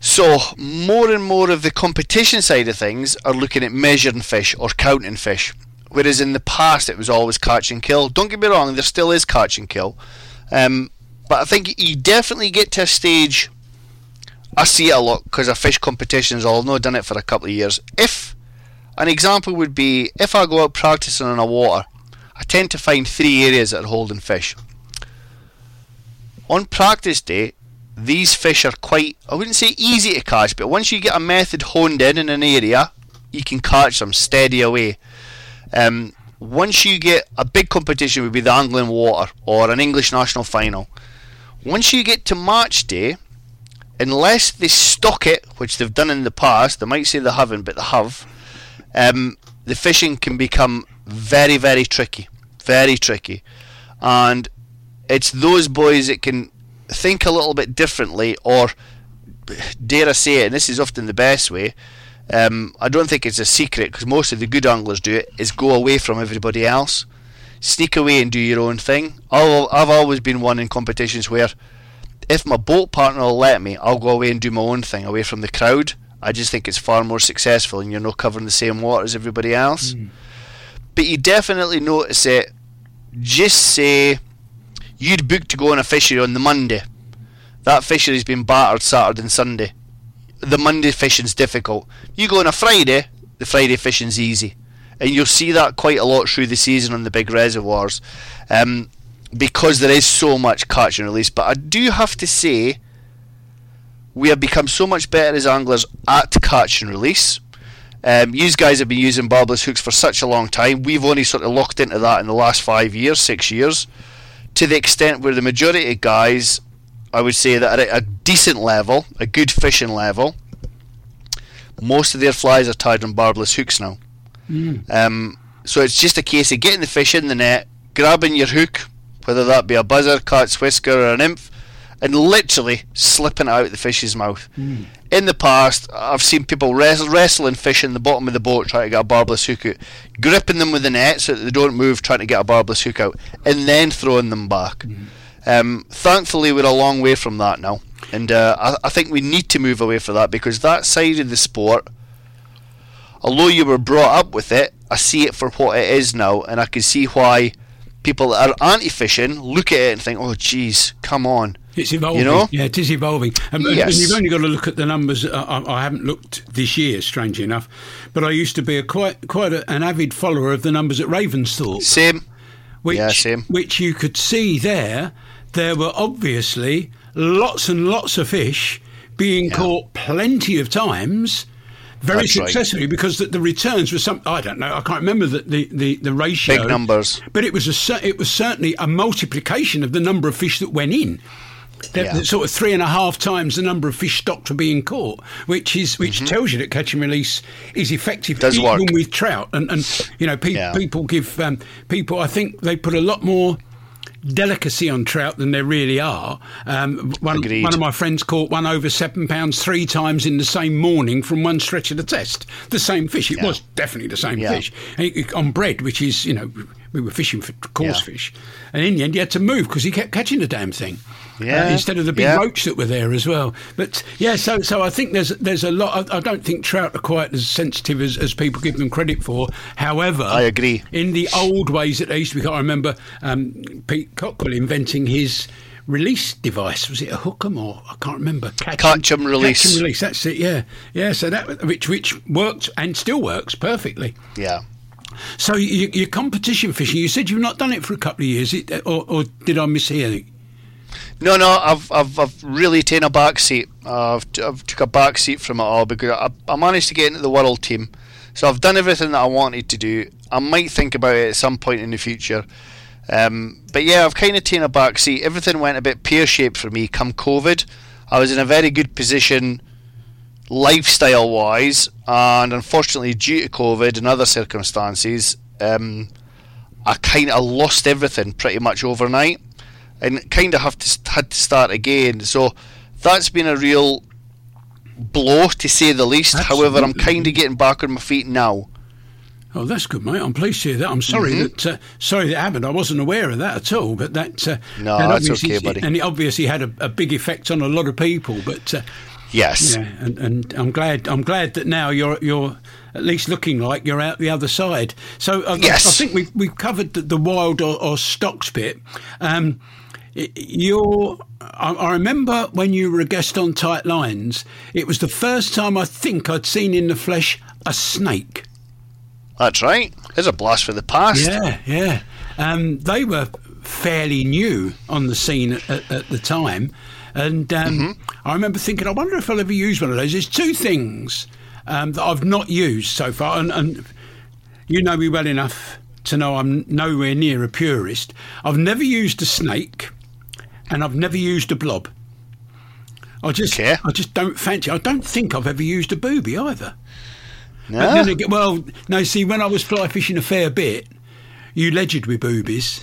So more and more of the competition side of things are looking at measuring fish or counting fish, whereas in the past it was always catch and kill. Don't get me wrong, there still is catch and kill, um, but I think you definitely get to a stage. I see it a lot because of fish competitions. Although I've not done it for a couple of years. If an example would be if I go out practicing on a water, I tend to find three areas that are holding fish. On practice day, these fish are quite, I wouldn't say easy to catch, but once you get a method honed in in an area, you can catch them steady away. Um, once you get a big competition, would be the Anglian Water or an English national final. Once you get to match day, unless they stock it, which they've done in the past, they might say they haven't, but they have. Um, the fishing can become very, very tricky, very tricky, and it's those boys that can think a little bit differently, or dare I say it, and this is often the best way. Um, I don't think it's a secret because most of the good anglers do it. Is go away from everybody else, sneak away and do your own thing. I'll, I've always been one in competitions where if my boat partner will let me, I'll go away and do my own thing away from the crowd. I just think it's far more successful and you're not covering the same water as everybody else. But you definitely notice it. Just say you'd booked to go on a fishery on the Monday. That fishery's been battered Saturday and Sunday. The Monday fishing's difficult. You go on a Friday, the Friday fishing's easy. And you'll see that quite a lot through the season on the big reservoirs. Um, because there is so much catch and release. But I do have to say, we have become so much better as anglers at catch and release. Um, you guys have been using barbless hooks for such a long time. We've only sort of locked into that in the last five years, six years, to the extent where the majority of guys, I would say that at a decent level, a good fishing level, most of their flies are tied on barbless hooks now. Um, so it's just a case of getting the fish in the net, grabbing your hook, whether that be a buzzer, cat's whisker, or an nymph, and literally slipping it out the fish's mouth. in the past, I've seen people wrestle, wrestling fish in the bottom of the boat trying to get a barbless hook out, gripping them with the net so that they don't move, trying to get a barbless hook out, and then throwing them back. Mm-hmm. Um, thankfully, we're a long way from that now, and uh, I, I, think we need to move away from that because that side of the sport, although you were brought up with it, I see it for what it is now, and I can see why people that are anti-fishing look at it and think, "Oh, geez, come on." It's evolving. You know? Yeah, it is evolving. And, yes. and you've only got to look at the numbers. I, I, haven't looked this year, strangely enough, but I used to be a quite quite a, an avid follower of the numbers at Ravensthorpe. Same. Which, yeah, same. Which you could see there. There were obviously lots and lots of fish being yeah. caught plenty of times very successfully because the, the, returns were some. I don't know. I can't remember the the, the, the ratio. Big numbers. But it was a it was certainly a multiplication of the number of fish that went in. Yeah. Sort of three and a half times the number of fish stocked were being caught, which is which mm-hmm. tells you that catch and release is effective Does even work. with trout. And and you know pe- yeah. people give um, people. I think they put a lot more delicacy on trout than there really are. Um, one, one, of my friends caught one over seven pounds three times in the same morning from one stretch of the test. The same fish. It yeah. was definitely the same yeah. fish on bread, which is you know we were fishing for coarse yeah. fish, and in the end he had to move because he kept catching the damn thing. Yeah. Uh, instead of the big yeah. roach that were there as well. But yeah, so so I think there's there's a lot. I, I don't think trout are quite as sensitive as, as people give them credit for. However, I agree. In the old ways that they used to be, I remember um, Pete Cockwill inventing his release device. Was it a hookem or I can't remember? Catch, catch and release. Catch and release. That's it. Yeah, yeah. So that which which worked and still works perfectly. Yeah. So you, your competition fishing, you said you've not done it for a couple of years, or, or did I miss mishear? No, no, I've, I've, I've really taken a back seat. I've, I've took a back seat from it all because I, I managed to get into the world team. So I've done everything that I wanted to do. I might think about it at some point in the future. Um, but yeah, I've kind of taken a back seat. Everything went a bit pear shaped for me come COVID. I was in a very good position lifestyle wise, and unfortunately, due to COVID and other circumstances, um, I kind of lost everything pretty much overnight and kind of have to had to start again. So that's been a real blow to say the least. Absolutely. However, I'm kind of getting back on my feet now. Oh, that's good, mate. I'm pleased to hear that. I'm sorry mm-hmm. that uh, sorry that happened. I wasn't aware of that at all. But that uh, no, that that's okay, buddy. And it obviously had a, a, big effect on a lot of people. But uh, yes, yeah, and, and, I'm glad I'm glad that now you're you're at least looking like you're out the other side. So uh, yes. I, I think we've we've covered the, the wild or, or stocks bit. Um, you're I, remember when you were a guest on Tight Lines, it was the first time I think I'd seen in the flesh a snake. That's right. There's a blast for the past. Yeah, yeah. Um, they were fairly new on the scene at, at the time. And um, mm-hmm. I remember thinking, I wonder if I'll ever use one of those. There's two things um, that I've not used so far. And, and you know me well enough to know I'm nowhere near a purist. I've never used a snake and I've never used a blob. I just, okay. I just don't fancy. I don't think I've ever used a booby either. No. Again, well, no. See, when I was fly fishing a fair bit, you ledgered with boobies.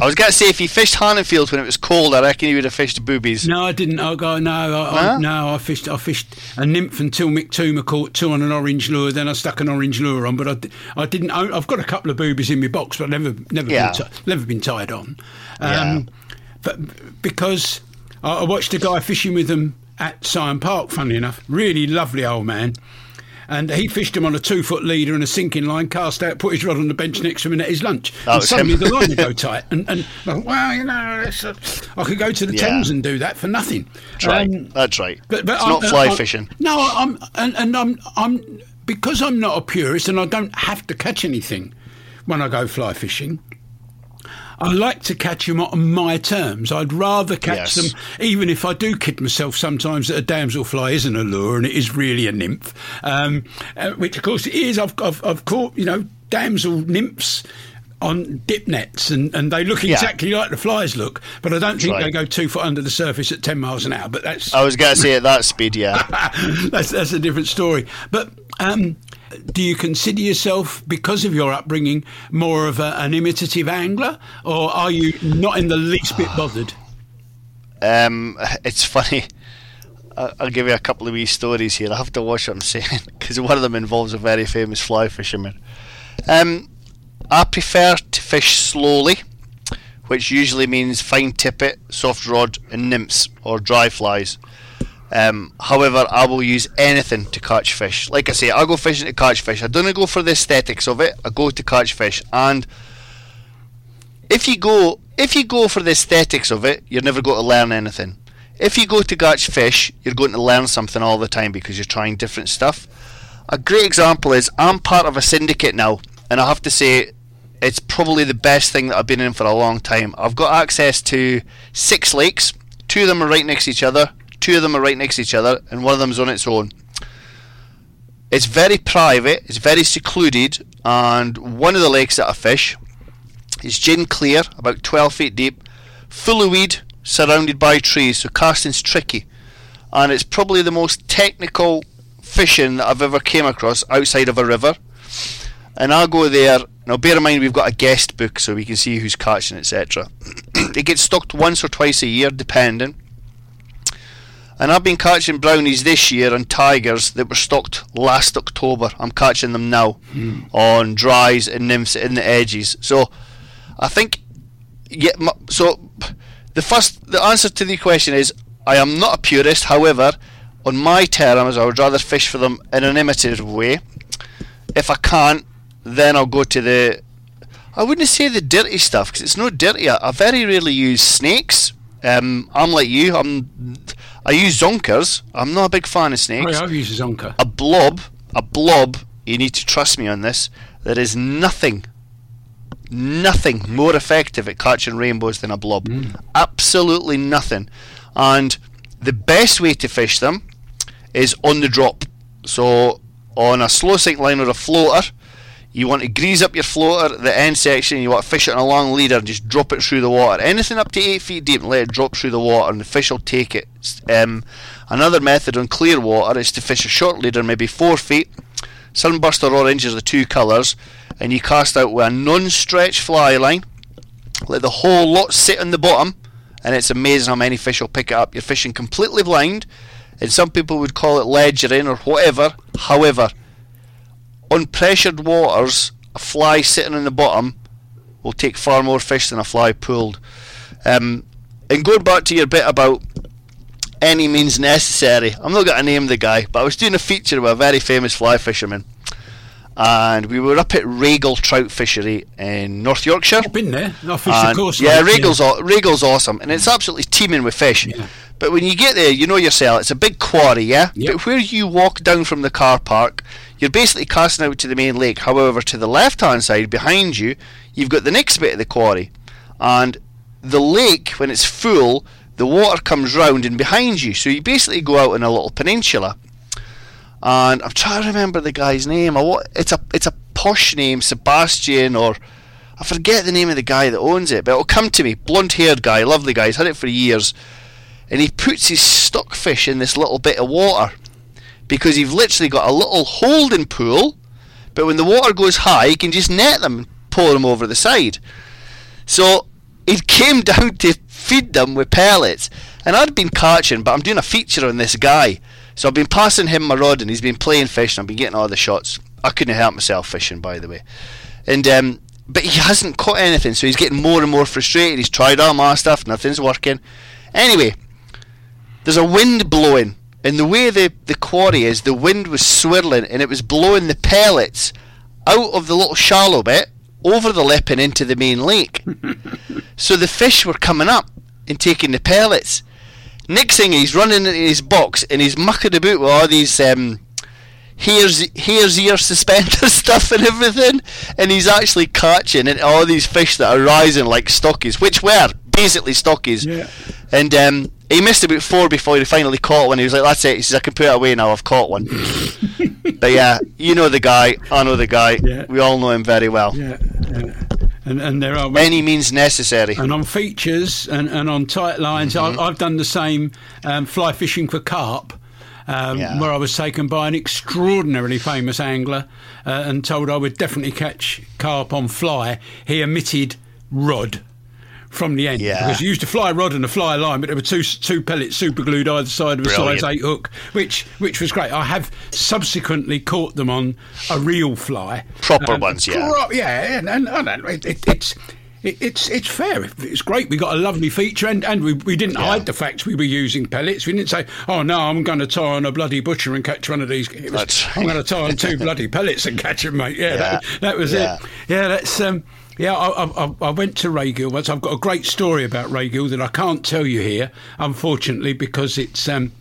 I was going to say if you fished Fields when it was cold, I reckon you would have fished boobies. No, I didn't. I go no, I, I, no. I fished. I fished a nymph until Mick Toomer caught two on an orange lure. Then I stuck an orange lure on, but I, I didn't. I've got a couple of boobies in my box, but never, never, yeah. been, never been tied on. Um, yeah but because I watched a guy fishing with them at Syon Park, funnily enough, really lovely old man. And he fished him on a two foot leader and a sinking line, cast out, put his rod on the bench next to him and ate his lunch. That and suddenly him. the line would go tight. And, and well, you know, a, I could go to the yeah. Thames and do that for nothing. That's right. Um, That's right. But, but it's I'm, not fly I'm, fishing. No, I'm and, and I'm I'm because I'm not a purist and I don't have to catch anything when I go fly fishing. I like to catch them on my terms. I'd rather catch yes. them, even if I do kid myself sometimes that a damselfly isn't a lure and it is really a nymph, um, uh, which of course it is. I've, I've, I've caught, you know, damsel nymphs on dip nets and, and they look exactly yeah. like the flies look, but I don't think right. they go two foot under the surface at 10 miles an hour. But that's. I was going to say at that speed, yeah. that's, that's a different story. But um, do you consider yourself, because of your upbringing, more of a, an imitative angler, or are you not in the least bit bothered? Um, it's funny. I'll give you a couple of wee stories here. I have to watch what I'm saying because one of them involves a very famous fly fisherman. Um, I prefer to fish slowly, which usually means fine tippet, soft rod, and nymphs or dry flies. Um, however, I will use anything to catch fish. Like I say, I go fishing to catch fish. I don't go for the aesthetics of it. I go to catch fish, and if you go if you go for the aesthetics of it, you're never going to learn anything. If you go to catch fish, you're going to learn something all the time because you're trying different stuff. A great example is I'm part of a syndicate now, and I have to say it's probably the best thing that I've been in for a long time. I've got access to six lakes. Two of them are right next to each other. Two of them are right next to each other, and one of them's on its own. It's very private. It's very secluded, and one of the lakes that I fish is gin clear, about 12 feet deep, full of weed, surrounded by trees, so casting's tricky. And it's probably the most technical fishing that I've ever came across outside of a river. And I'll go there. Now, bear in mind, we've got a guest book so we can see who's catching, etc. it gets stocked once or twice a year, depending. And I've been catching brownies this year and tigers that were stocked last October. I'm catching them now on dries and nymphs in the edges. So I think, yeah. So the first, the answer to the question is, I am not a purist. However, on my terms, I would rather fish for them in an imitative way. If I can't, then I'll go to the. I wouldn't say the dirty stuff because it's not dirty. I, I very rarely use snakes. Um, I'm like you. I'm. I use zonkers. I'm not a big fan of Oh, snakes I've used a zonker. a blob, a blob, you need to trust me on this, there is nothing, nothing more effective at catching rainbows than a blob. Mm. Absolutely nothing. And the best way to fish them is on the drop. So on a slow sink line or a floater, you want to grease up your floater at the end section, you want to fish it on a long leader and just drop it through the water. Anything up to 8 feet deep, let it drop through the water and the fish will take it. Um, another method on clear water is to fish a short leader, maybe 4 feet, sunburst or orange are the two colours, and you cast out with a non stretch fly line, let the whole lot sit on the bottom, and it's amazing how many fish will pick it up. You're fishing completely blind, and some people would call it ledgering or whatever. However, on pressured waters, a fly sitting on the bottom will take far more fish than a fly pulled. Um, and going back to your bit about any means necessary, I'm not going to name the guy, but I was doing a feature with a very famous fly fisherman. And we were up at Raygill Trout Fishery in North Yorkshire. I've been there. Fished the And, course. yeah, like, Raygill's, aw- Raygill's awesome, and it's absolutely teeming with fish. Yeah. But when you get there, you know yourself, it's a big quarry, yeah? Yep. But where you walk down from the car park, you're basically casting out to the main lake. However, to the left hand side, behind you, you've got the next bit of the quarry. And the lake, when it's full, the water comes round and behind you. So you basically go out in a little peninsula. And I'm trying to remember the guy's name. It's a it's a posh name, Sebastian, or I forget the name of the guy that owns it, but it'll come to me. Blonde haired guy, lovely guy. He's had it for years. And he puts his stockfish in this little bit of water because you've literally got a little holding pool, but when the water goes high, you can just net them and pull them over the side. So he came down to feed them with pellets, and I'd been catching, but I'm doing a feature on this guy. So I've been passing him my rod, and he's been playing fish, and I've been getting all the shots. I couldn't help myself fishing, by the way. And um, but he hasn't caught anything, so he's getting more and more frustrated. He's tried all my stuff, nothing's working. Anyway, there's a wind blowing, and the way the, the quarry is, the wind was swirling and it was blowing the pellets out of the little shallow bit over the lip and into the main lake. so the fish were coming up and taking the pellets. Next thing he's running into his box and he's mucking about with all these um, hare's ear suspender stuff and everything, and he's actually catching and all these fish that are rising like stockies, which were basically stockies. Yeah. And um, he missed about four before he finally caught one. He was like, "That's it." He says, "I can put it away now. I've caught one." but yeah, you know the guy. I know the guy. Yeah. We all know him very well. Yeah, yeah. And, and there are Any means necessary. and on features and, and on tight lines, Mm-hmm. I've, I've done the same um, fly fishing for carp. Um, Yeah. Where I was taken by an extraordinarily famous angler uh, and told I would definitely catch carp on fly. He omitted rod from the end Yeah. because you used a fly rod and a fly line, but there were two two pellets super glued either side of a Brilliant. size eight hook, which which was great. I have subsequently caught them on a real fly, Proper ones, yeah. pro- yeah, and, and, and it, it, it's. It, it's it's fair. It's great. We got a lovely feature, and, and we, we didn't hide the fact we were using pellets. We didn't say, "Oh no, I'm going to tie on a bloody butcher and catch one of these." Was, I'm going to tie on two bloody pellets and catch them, mate. Yeah, Yeah. That, that was Yeah. it. Yeah, that's um. Yeah, I, I, I- went to Raygill once. I've got a great story about Raygill that I can't tell you here, unfortunately, because it's um.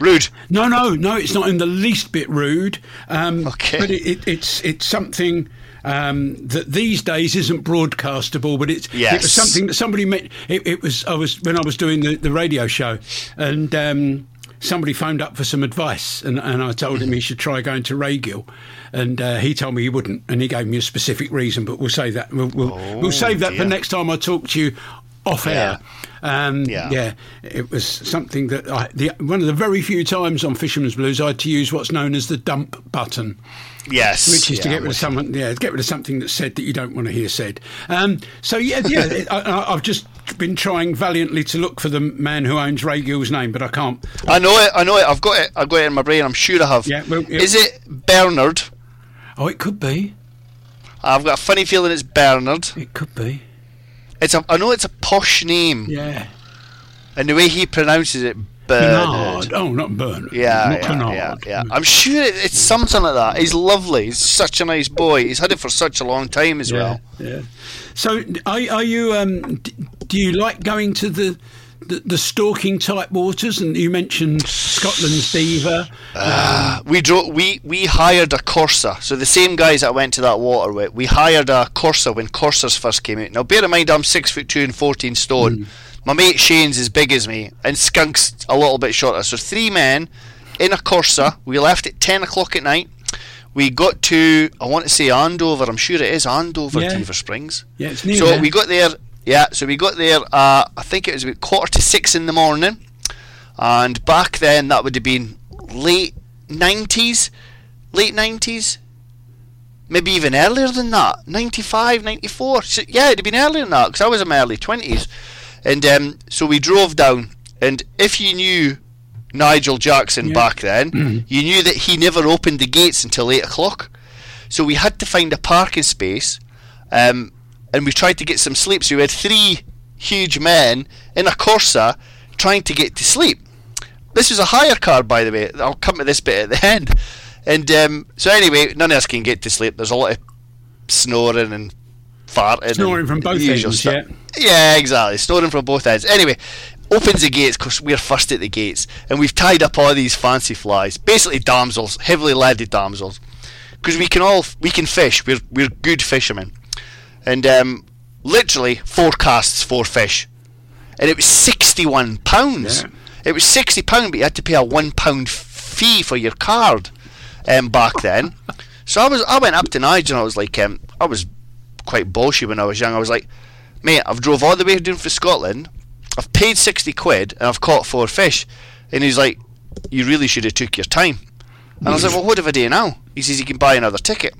Rude. No, no, no. It's not in the least bit rude. Um, Okay. But it, it, it's it's something um, that these days isn't broadcastable. But it's it was something that somebody met. It, it was I was when I was doing the, the radio show, and um, somebody phoned up for some advice, and, and I told him he should try going to Raygill, and uh, he told me he wouldn't, and he gave me a specific reason. But we'll say that we'll we'll, we'll save that for next time I talk to you off air. Um, Yeah. yeah, it was something that I, the, one of the very few times on Fisherman's Blues I had to use what's known as the dump button, Yes. which is to get rid of someone, yeah, get rid of something that's said that you don't want to hear said. Um, so yeah, yeah, I, I, I've just been trying valiantly to look for the man who owns Raygill's name, but I can't. I know it. I know it. I've got it. I've got it in my brain. I'm sure I have. Yeah, well, yeah. Is it Bernard? Oh, it could be. I've got a funny feeling it's Bernard. It could be. It's a. I know it's a posh name, Yeah. and the way he pronounces it, Bernard. Bernard. Oh, not Bernard. Yeah, not yeah, Bernard. yeah, yeah. I'm sure it, it's something like that. He's lovely. He's such a nice boy. He's had it for such a long time as well. Yeah. So, are, are you? Um, do you like going to the, the the stalking type waters? And you mentioned Scotland's diva. We drove. We we hired a Corsa. So the same guys that I went to that water with, we hired a Corsa when Corsas first came out. Now bear in mind, I'm six foot two and fourteen stone. My mate Shane's as big as me, and Skunk's a little bit shorter. So three men in a Corsa. We left at ten o'clock at night. We got to, I want to say Andover. I'm sure it is Andover, Yeah. Dever Springs. Yeah, it's near So there. we got there. Yeah, so we got there. Uh, I think it was about quarter to six in the morning, and back then that would have been late nineties, late nineties, maybe even earlier than that. 95, 94. So, yeah, it'd have been earlier than that because I was in my early twenties, and um, so we drove down. And if you knew Nigel Jackson Yeah. back then, you knew that he never opened the gates until eight o'clock. So we had to find a parking space, um, and we tried to get some sleep. So we had three huge men in a Corsa trying to get to sleep. This was a hire car, by the way. I'll come to this bit at the end. And um, so anyway, none of us can get to sleep. There's a lot of snoring and farting. Snoring from both ends, stuff. Yeah, exactly. Snoring from both ends. Anyway, opens the gates because we're first at the gates, and we've tied up all these fancy flies, basically damsels, heavily leaded damsels, because we can all we can fish. We're we're good fishermen, and um, literally four casts, four fish, and it was sixty-one pounds. Yeah. It was sixty pound, but you had to pay a one pound fee for your card um, back then. so I was I went up to Nigel and I was like, um, I was quite bolshy when I was young. I was like, mate, I've drove all the way down from Scotland. I've paid sixty quid and I've caught four fish. And he's like, you really should have took your time. And I was like, well, what if I do now? He says, you can buy another ticket.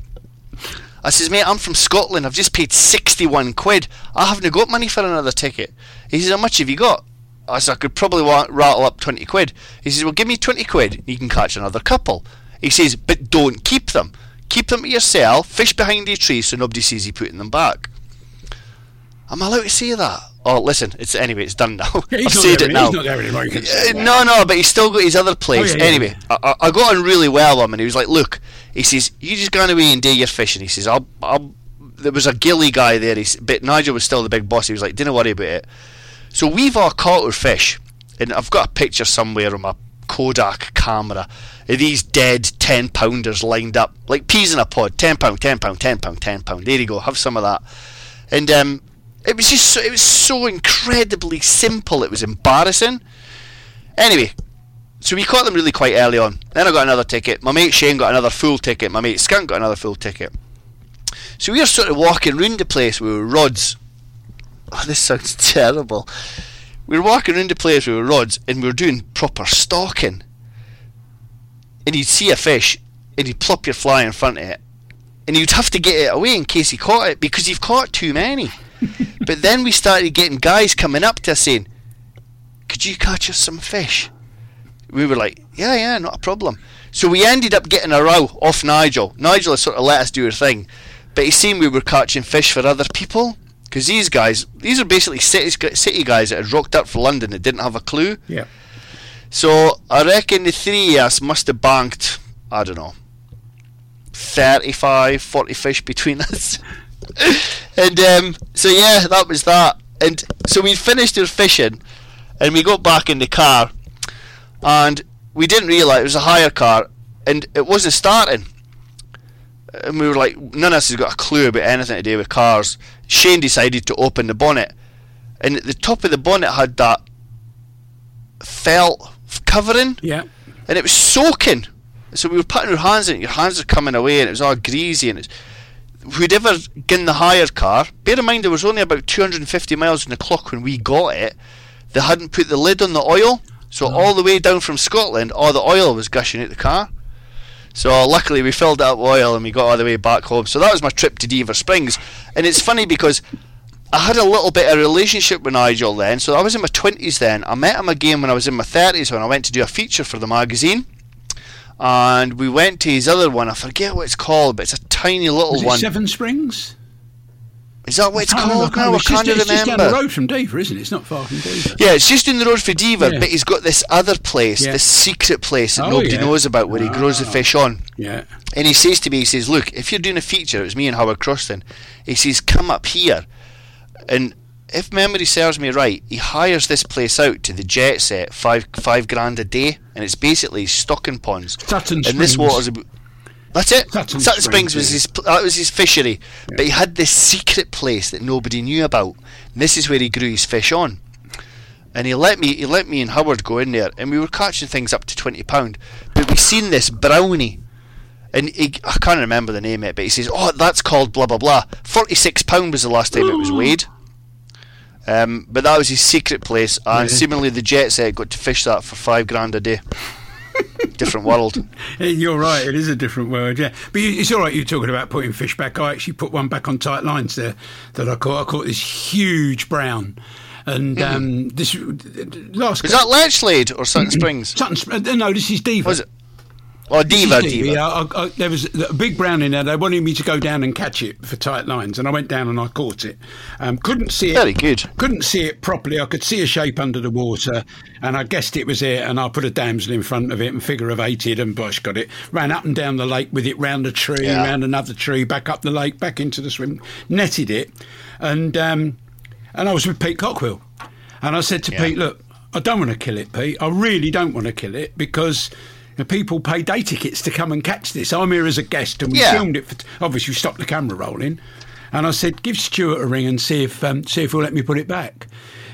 I says, mate, I'm from Scotland. I've just paid 61 quid. I haven't got money for another ticket. He says, how much have you got? I said, I could probably rattle up 20 quid. He says, well, give me 20 quid. You can catch another couple. He says, but don't keep them. Keep them to yourself. Fish behind your tree so nobody sees you putting them back. Am I allowed to say that? Oh, listen, it's anyway, it's done now. Yeah, I've said it now. he's not there anymore, you can say Uh, no, no, but he's still got his other place. Oh, yeah, yeah, anyway, I, I- I got on really well with him, and he was like, "Look," he says, "You just go away and do your fishing." He says, "I'll, I'll." There was a gilly guy there, he's, but Nigel was still the big boss. He was like, "Don't worry about it." So we've all caught our fish, and I've got a picture somewhere on my Kodak camera these dead ten pounders lined up like peas in a pod. Ten pound, ten pound, ten pound, ten pound. There you go. Have some of that. And um, it was just so, it was so incredibly simple. It was embarrassing. Anyway, so we caught them really quite early on. Then I got another ticket. My mate Shane got another full ticket. My mate Skunk got another full ticket. So we were sort of walking round the place with rods. Oh, this sounds terrible. We were walking around the place with rods and we were doing proper stalking. And you'd see a fish and you'd plop your fly in front of it. And you'd have to get it away in case he caught it because you've caught too many. but then we started getting guys coming up to us saying, "Could you catch us some fish?" We were like, "Yeah, yeah, not a problem." So we ended up getting a row off Nigel. Nigel had sort of let us do our thing, but he seen we were catching fish for other people because these guys, these are basically city city guys that had rocked up for London that didn't have a clue. Yeah. So I reckon the three of us must have banked, I don't know, 35, 40 fish between us. and um, so yeah, that was that. And so we finished our fishing, and we got back in the car, and we didn't realise it was a hire car, and it wasn't starting. And we were like, none of us has got a clue about anything to do with cars. Shane decided to open the bonnet, and at the top of the bonnet had that felt covering, Yeah. and it was soaking. So we were putting our hands in it, your hands are coming away, and it was all greasy. And it's, who'd ever in the hire car, bear in mind there was only about 250 miles on the clock when we got it, they hadn't put the lid on the oil, so all the way down from Scotland, all the oil was gushing out the car. So uh, luckily we filled up oil and we got all the way back home. So that was my trip to Dever Springs. And it's funny because I had a little bit of a relationship with Nigel then. So I was in my 20s then. I met him again when I was in my 30s when I went to do a feature for the magazine. And we went to his other one. I forget what it's called, but it's a tiny little one. Seven Springs? Is that what it's can't called remember, now? I it's just- can't it's just down the road from Dever, isn't it? It's not far from Dever. Yeah, it's just in the road for Dever, Yeah. but he's got this other place, Yeah. this secret place that Oh, nobody yeah. knows about where he grows the Ah. fish on. Yeah. And he says to me, he says, Look, if you're doing a feature, it was me and Howard Croston, he says, Come up here. And if memory serves me right, he hires this place out to the jet set, five five grand a day, and it's basically stocking ponds. Sutton and this water's about that's it. Sutton Springs, Springs, was his that was his fishery, but he had this secret place that nobody knew about. And this is where he grew his fish on. And he let me he let me and Howard go in there, and we were catching things up to twenty pound. But we seen this brownie, and he, I can't remember the name of it, but he says, "Oh, that's called blah blah blah." Forty six pound was the last time it was weighed. Um, but that was his secret place, and Yeah. seemingly the jet set got to fish that for five grand a day. Different world. You're right. It is a different world. yeah. But you- it's all right. You're talking about putting fish back. I actually put one back on tight lines there that I caught. I caught this huge brown, and um, this last. Was that Lechlade or Sutton Springs? Sutton, uh, no, this is Dever. Was it? Oh, This is Dever, Dever. Yeah, I, I, there was a big brown in there. They wanted me to go down and catch it for tight lines, and I went down and I caught it. Um, couldn't see it. Very good. Couldn't see it properly. I could see a shape under the water, and I guessed it was it. And I put a damsel in front of it and figure of eighted, and Bosch got it. Ran up and down the lake with it, round a tree, Yeah. round another tree, back up the lake, back into the swim, netted it, and um, and I was with Pete Cockwill, and I said to Yeah. Pete, look, I don't want to kill it, Pete. I really don't want to kill it because. People pay day tickets to come and catch this. I'm here as a guest, and we Yeah. filmed it. For obviously, we stopped the camera rolling, and I said, "Give Stuart a ring and see if um, see if he'll let me put it back."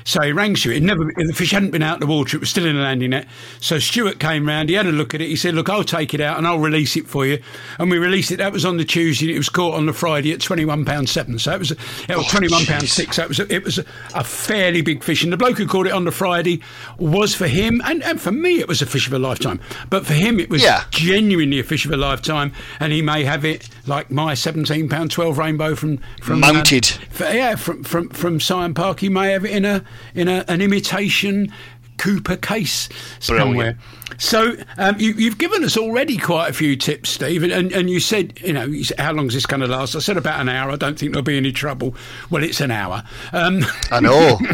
So he rang Stuart. It never the fish hadn't been out of the water; it was still in the landing net. So Stuart came round. He had a look at it. He said, "Look, I'll take it out and I'll release it for you." And we released it. That was on the Tuesday. and It was caught on the Friday at twenty one pound seven. So it was, it was Oh, twenty one pound jeez. six. So it was a, it was a, a fairly big fish. And the bloke who caught it on the Friday was for him, and, and for me, it was a fish of a lifetime. But for him, it was Yeah. genuinely a fish of a lifetime, and he may have it like my seventeen pound twelve rainbow from from um, Mounted. f- yeah, from from from Syon Park. He may have it in a in a, an imitation Cooper case somewhere. So um, you, you've given us already quite a few tips, Steve, and, and, you said, you know, you said, how long is this going to last? I said about an hour. I don't think there'll be any trouble. Well, it's an hour. Um, I know.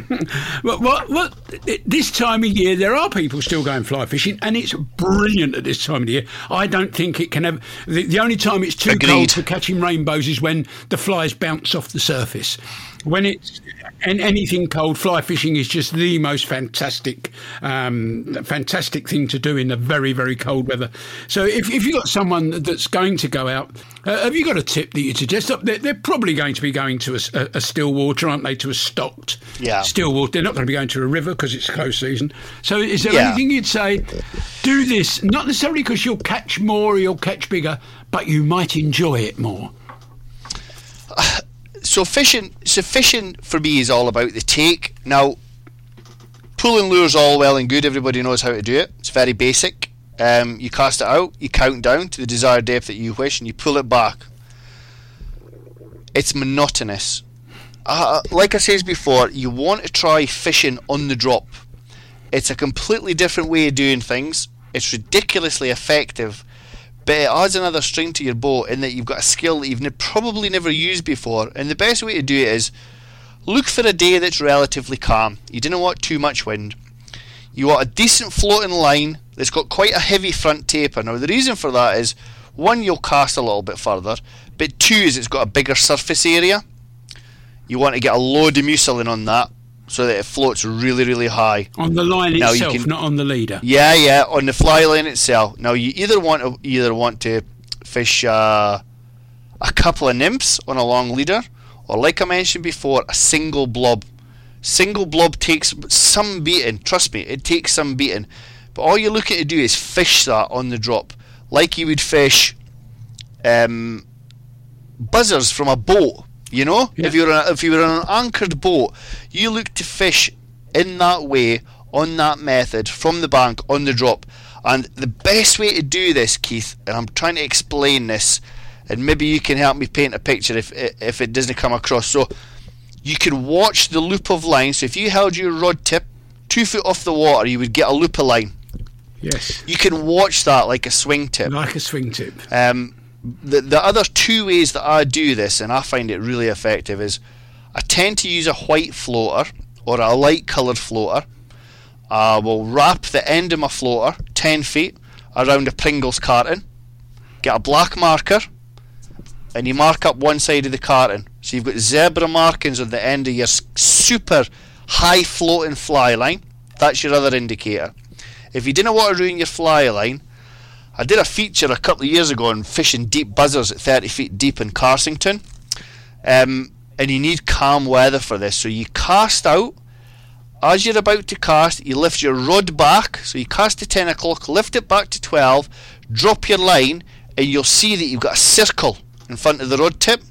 Well, what, what, this time of year, there are people still going fly fishing, and it's brilliant at this time of year. I don't think it can ever. The, the only time it's too Agreed. cold for catching rainbows is when the flies bounce off the surface. When it's and anything cold, fly fishing is just the most fantastic, um, fantastic thing to do in the very, very cold weather. So, if, if you've got someone that's going to go out, uh, have you got a tip that you suggest? They're, they're probably going to be going to a still water, aren't they? To a stocked Yeah. still water. They're not going to be going to a river because it's close season. So, is there Yeah. anything you'd say? Do this not necessarily because you'll catch more or you'll catch bigger, but you might enjoy it more. fishing, fishing for me is all about the take. Now, pulling lures all well and good. Everybody knows how to do it. It's very basic. Um, you cast it out, you count down to the desired depth that you wish, and you pull it back. It's monotonous. uh, like I said before, you want to try fishing on the drop. It's a completely different way of doing things. It's ridiculously effective, but it adds another string to your bow in that you've got a skill that you've ne- probably never used before. And the best way to do it is look for a day that's relatively calm. You don't want too much wind. You want a decent floating line that's got quite a heavy front taper. Now, the reason for that is one, you'll cast a little bit further, but two, is it's got a bigger surface area. You want to get a load of mucilin on that so that it floats really, really high. On the line Now itself, can- not on the leader. Yeah, yeah, on the fly line itself. Now you either want to either want to fish uh, a couple of nymphs on a long leader, or like I mentioned before, a single blob. Single blob takes some beating. Trust me, it takes some beating. But all you're looking to do is fish that on the drop, like you would fish um, buzzers from a boat. You know, Yeah. if you're on a, if you were on an anchored boat, you look to fish in that way on that method from the bank on the drop. And the best way to do this, Keith, and I'm trying to explain this, and maybe you can help me paint a picture if if it doesn't come across. So you can watch the loop of line. So if you held your rod tip two foot off the water, you would get a loop of line. Yes. You can watch that like a swing tip. Like a swing tip. Um, the the other two ways that I do this, and I find it really effective, is I tend to use a white floater or a light coloured floater. I will wrap the end of my floater ten feet around a Pringles carton, get a black marker, and you mark up one side of the carton. So you've got zebra markings on the end of your super high floating fly line. That's your other indicator. If you didn't want to ruin your fly line, I did a feature a couple of years ago on fishing deep buzzers at 30 feet deep in Carsington. Um, and you need calm weather for this. So you cast out. As you're about to cast, you lift your rod back. So you cast to 10 o'clock, lift it back to 12, drop your line, and you'll see that you've got a circle in front of the rod tip.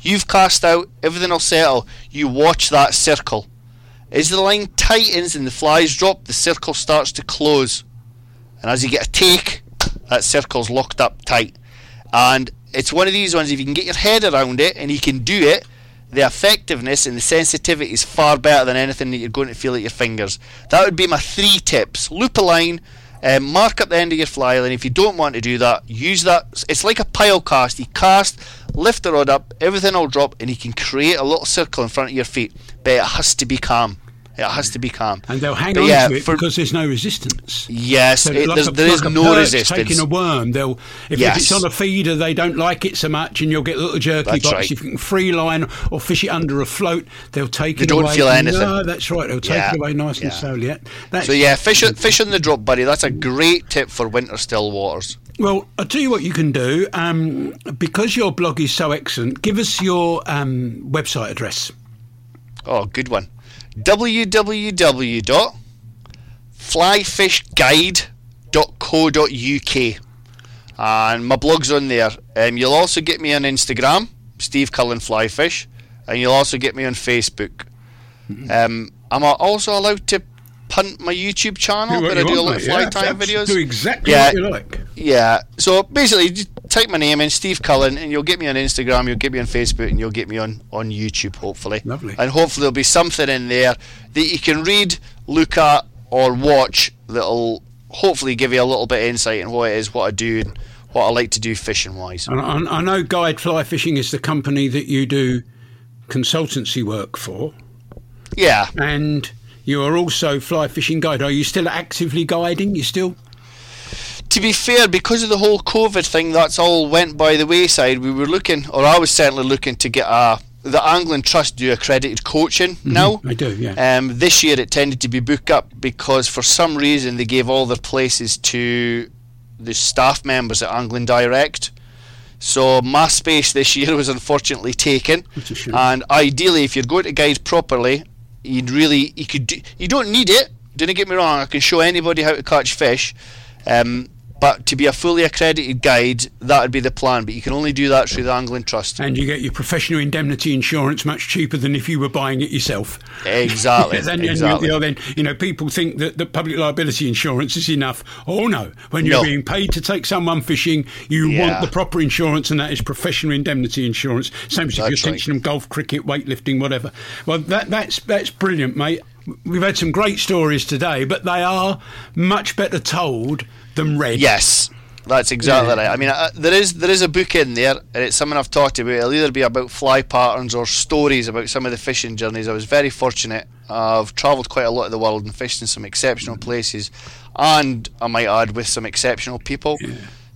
You've cast out, everything will settle. You watch that circle. As the line tightens and the flies drop, the circle starts to close. And as you get a take, that circle's locked up tight. And it's one of these ones, if you can get your head around it and you can do it, the effectiveness and the sensitivity is far better than anything that you're going to feel at your fingers. That would be my three tips. Loop a line, um, mark up the end of your fly line. If you don't want to do that, use that. It's like a pile cast. You cast, lift the rod up, everything will drop, and you can create a little circle in front of your feet. But it has to be calm. It has to be calm. And they'll hang But on yeah, to it for- because there's no resistance. Yes, So it, like a- there is like no resistance. Taking a worm, they'll if Yes. it's on a feeder, they don't like it so much, and you'll get little jerky That's bites. right. If you can free line or fish it under a float, they'll take They it don't away. feel anything. No, that's right. They'll take Yeah, it away nice and slowly. Yeah. That's, So yeah, fish on- fish on the drop, buddy. That's a great tip for winter still waters. Well, I'll tell you what you can do. Um, because your blog is so excellent, give us your um, website address. Oh, good one. www.flyfishguide.co.uk and my blog's on there. Um, you'll also get me on Instagram, Steve Cullen Flyfish, and you'll also get me on Facebook. Mm-hmm. Um, I'm also allowed to punt my YouTube channel, but I do a lot of fly Yeah, time videos. Do exactly Yeah. what you like. Yeah. So basically, just type my name in, Steve Cullen, and you'll get me on Instagram, you'll get me on Facebook, and you'll get me on, on YouTube, hopefully. Lovely. And hopefully there'll be something in there that you can read, look at, or watch that'll hopefully give you a little bit of insight in what it is, what I do, and what I like to do fishing wise. And I, I know Guide Fly Fishing is the company that you do consultancy work for, Yeah. and you are also fly fishing guide. Are you still actively guiding? You still? To be fair, because of the whole COVID thing, that's all went by the wayside. We were looking, or I was certainly looking to get a. The Angling Trust do accredited coaching now. I do, yeah. Um, this year it tended to be booked up because for some reason they gave all their places to the staff members at Angling Direct. So my space this year was unfortunately taken. That's a shame. And ideally, if you're going to guide properly, you'd really you could do, you don't need it. Don't get me wrong. I can show anybody how to catch fish. Um, But to be a fully accredited guide, that would be the plan. But you can only do that through the Angling Trust. And you get your professional indemnity insurance much cheaper than if you were buying it yourself. Exactly. then, exactly. You know, then you know people think that the public liability insurance is enough. Oh no! When you're No. being paid to take someone fishing, you Yeah. want the proper insurance, and that is professional indemnity insurance. Same as if you're teaching them golf, cricket, weightlifting, whatever. Well, that that's that's brilliant, mate. We've had some great stories today, but they are much better told than read. Yes, that's exactly Yeah. right. I mean, uh, there is there is a book in there, and it's something I've talked about. It'll either be about fly patterns or stories about some of the fishing journeys. I was very fortunate. I've travelled quite a lot of the world and fished in some exceptional places, and I might add with some exceptional people.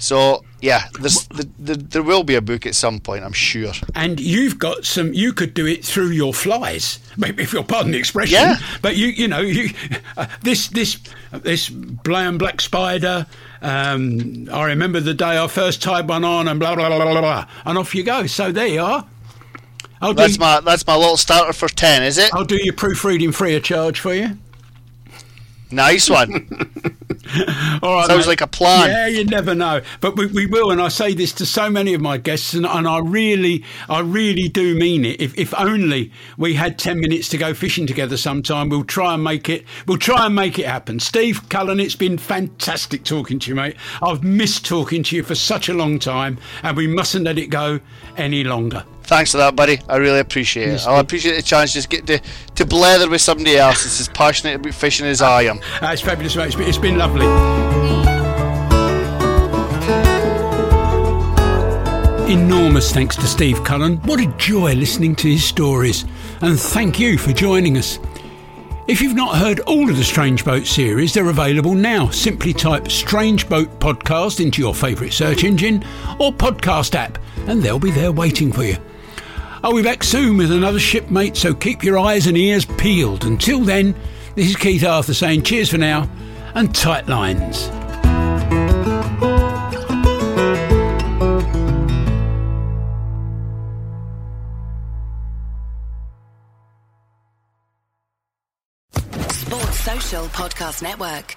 So yeah, there's, the, the, there will be a book at some point, I'm sure. And you've got some. You could do it through your flies, maybe if you'll pardon the expression. Yeah. But you, you know, you uh, this this this brown black spider. Um, I remember the day I first tied one on, and blah blah blah blah blah, and off you go. So there you are. I'll do, That's my that's my little starter for ten, is it? I'll do your proofreading free of charge for you. Nice one. All right, Sounds mate. like a plan. Yeah, you never know, but we, we will. And I say this to so many of my guests, and, and I really, I really do mean it. If, if only we had ten minutes to go fishing together sometime, we'll try and make it. We'll try and make it happen. Steve Cullen, it's been fantastic talking to you, mate. I've missed talking to you for such a long time, and we mustn't let it go any longer. Thanks for that, buddy. I really appreciate it. I appreciate the chance to just get to, to blether with somebody else that's as passionate about fishing as I am. Ah, that's fabulous, mate. It's been, it's been lovely. Enormous thanks to Steve Cullen. What a joy listening to his stories. And thank you for joining us. If you've not heard all of the Strange Boat series, they're available now. Simply type Strange Boat Podcast into your favourite search engine or podcast app, and they'll be there waiting for you. Oh, I'll be back soon with another shipmate, so keep your eyes and ears peeled. Until then, this is Keith Arthur saying cheers for now and tight lines. Sports Social Podcast Network.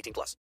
18 plus.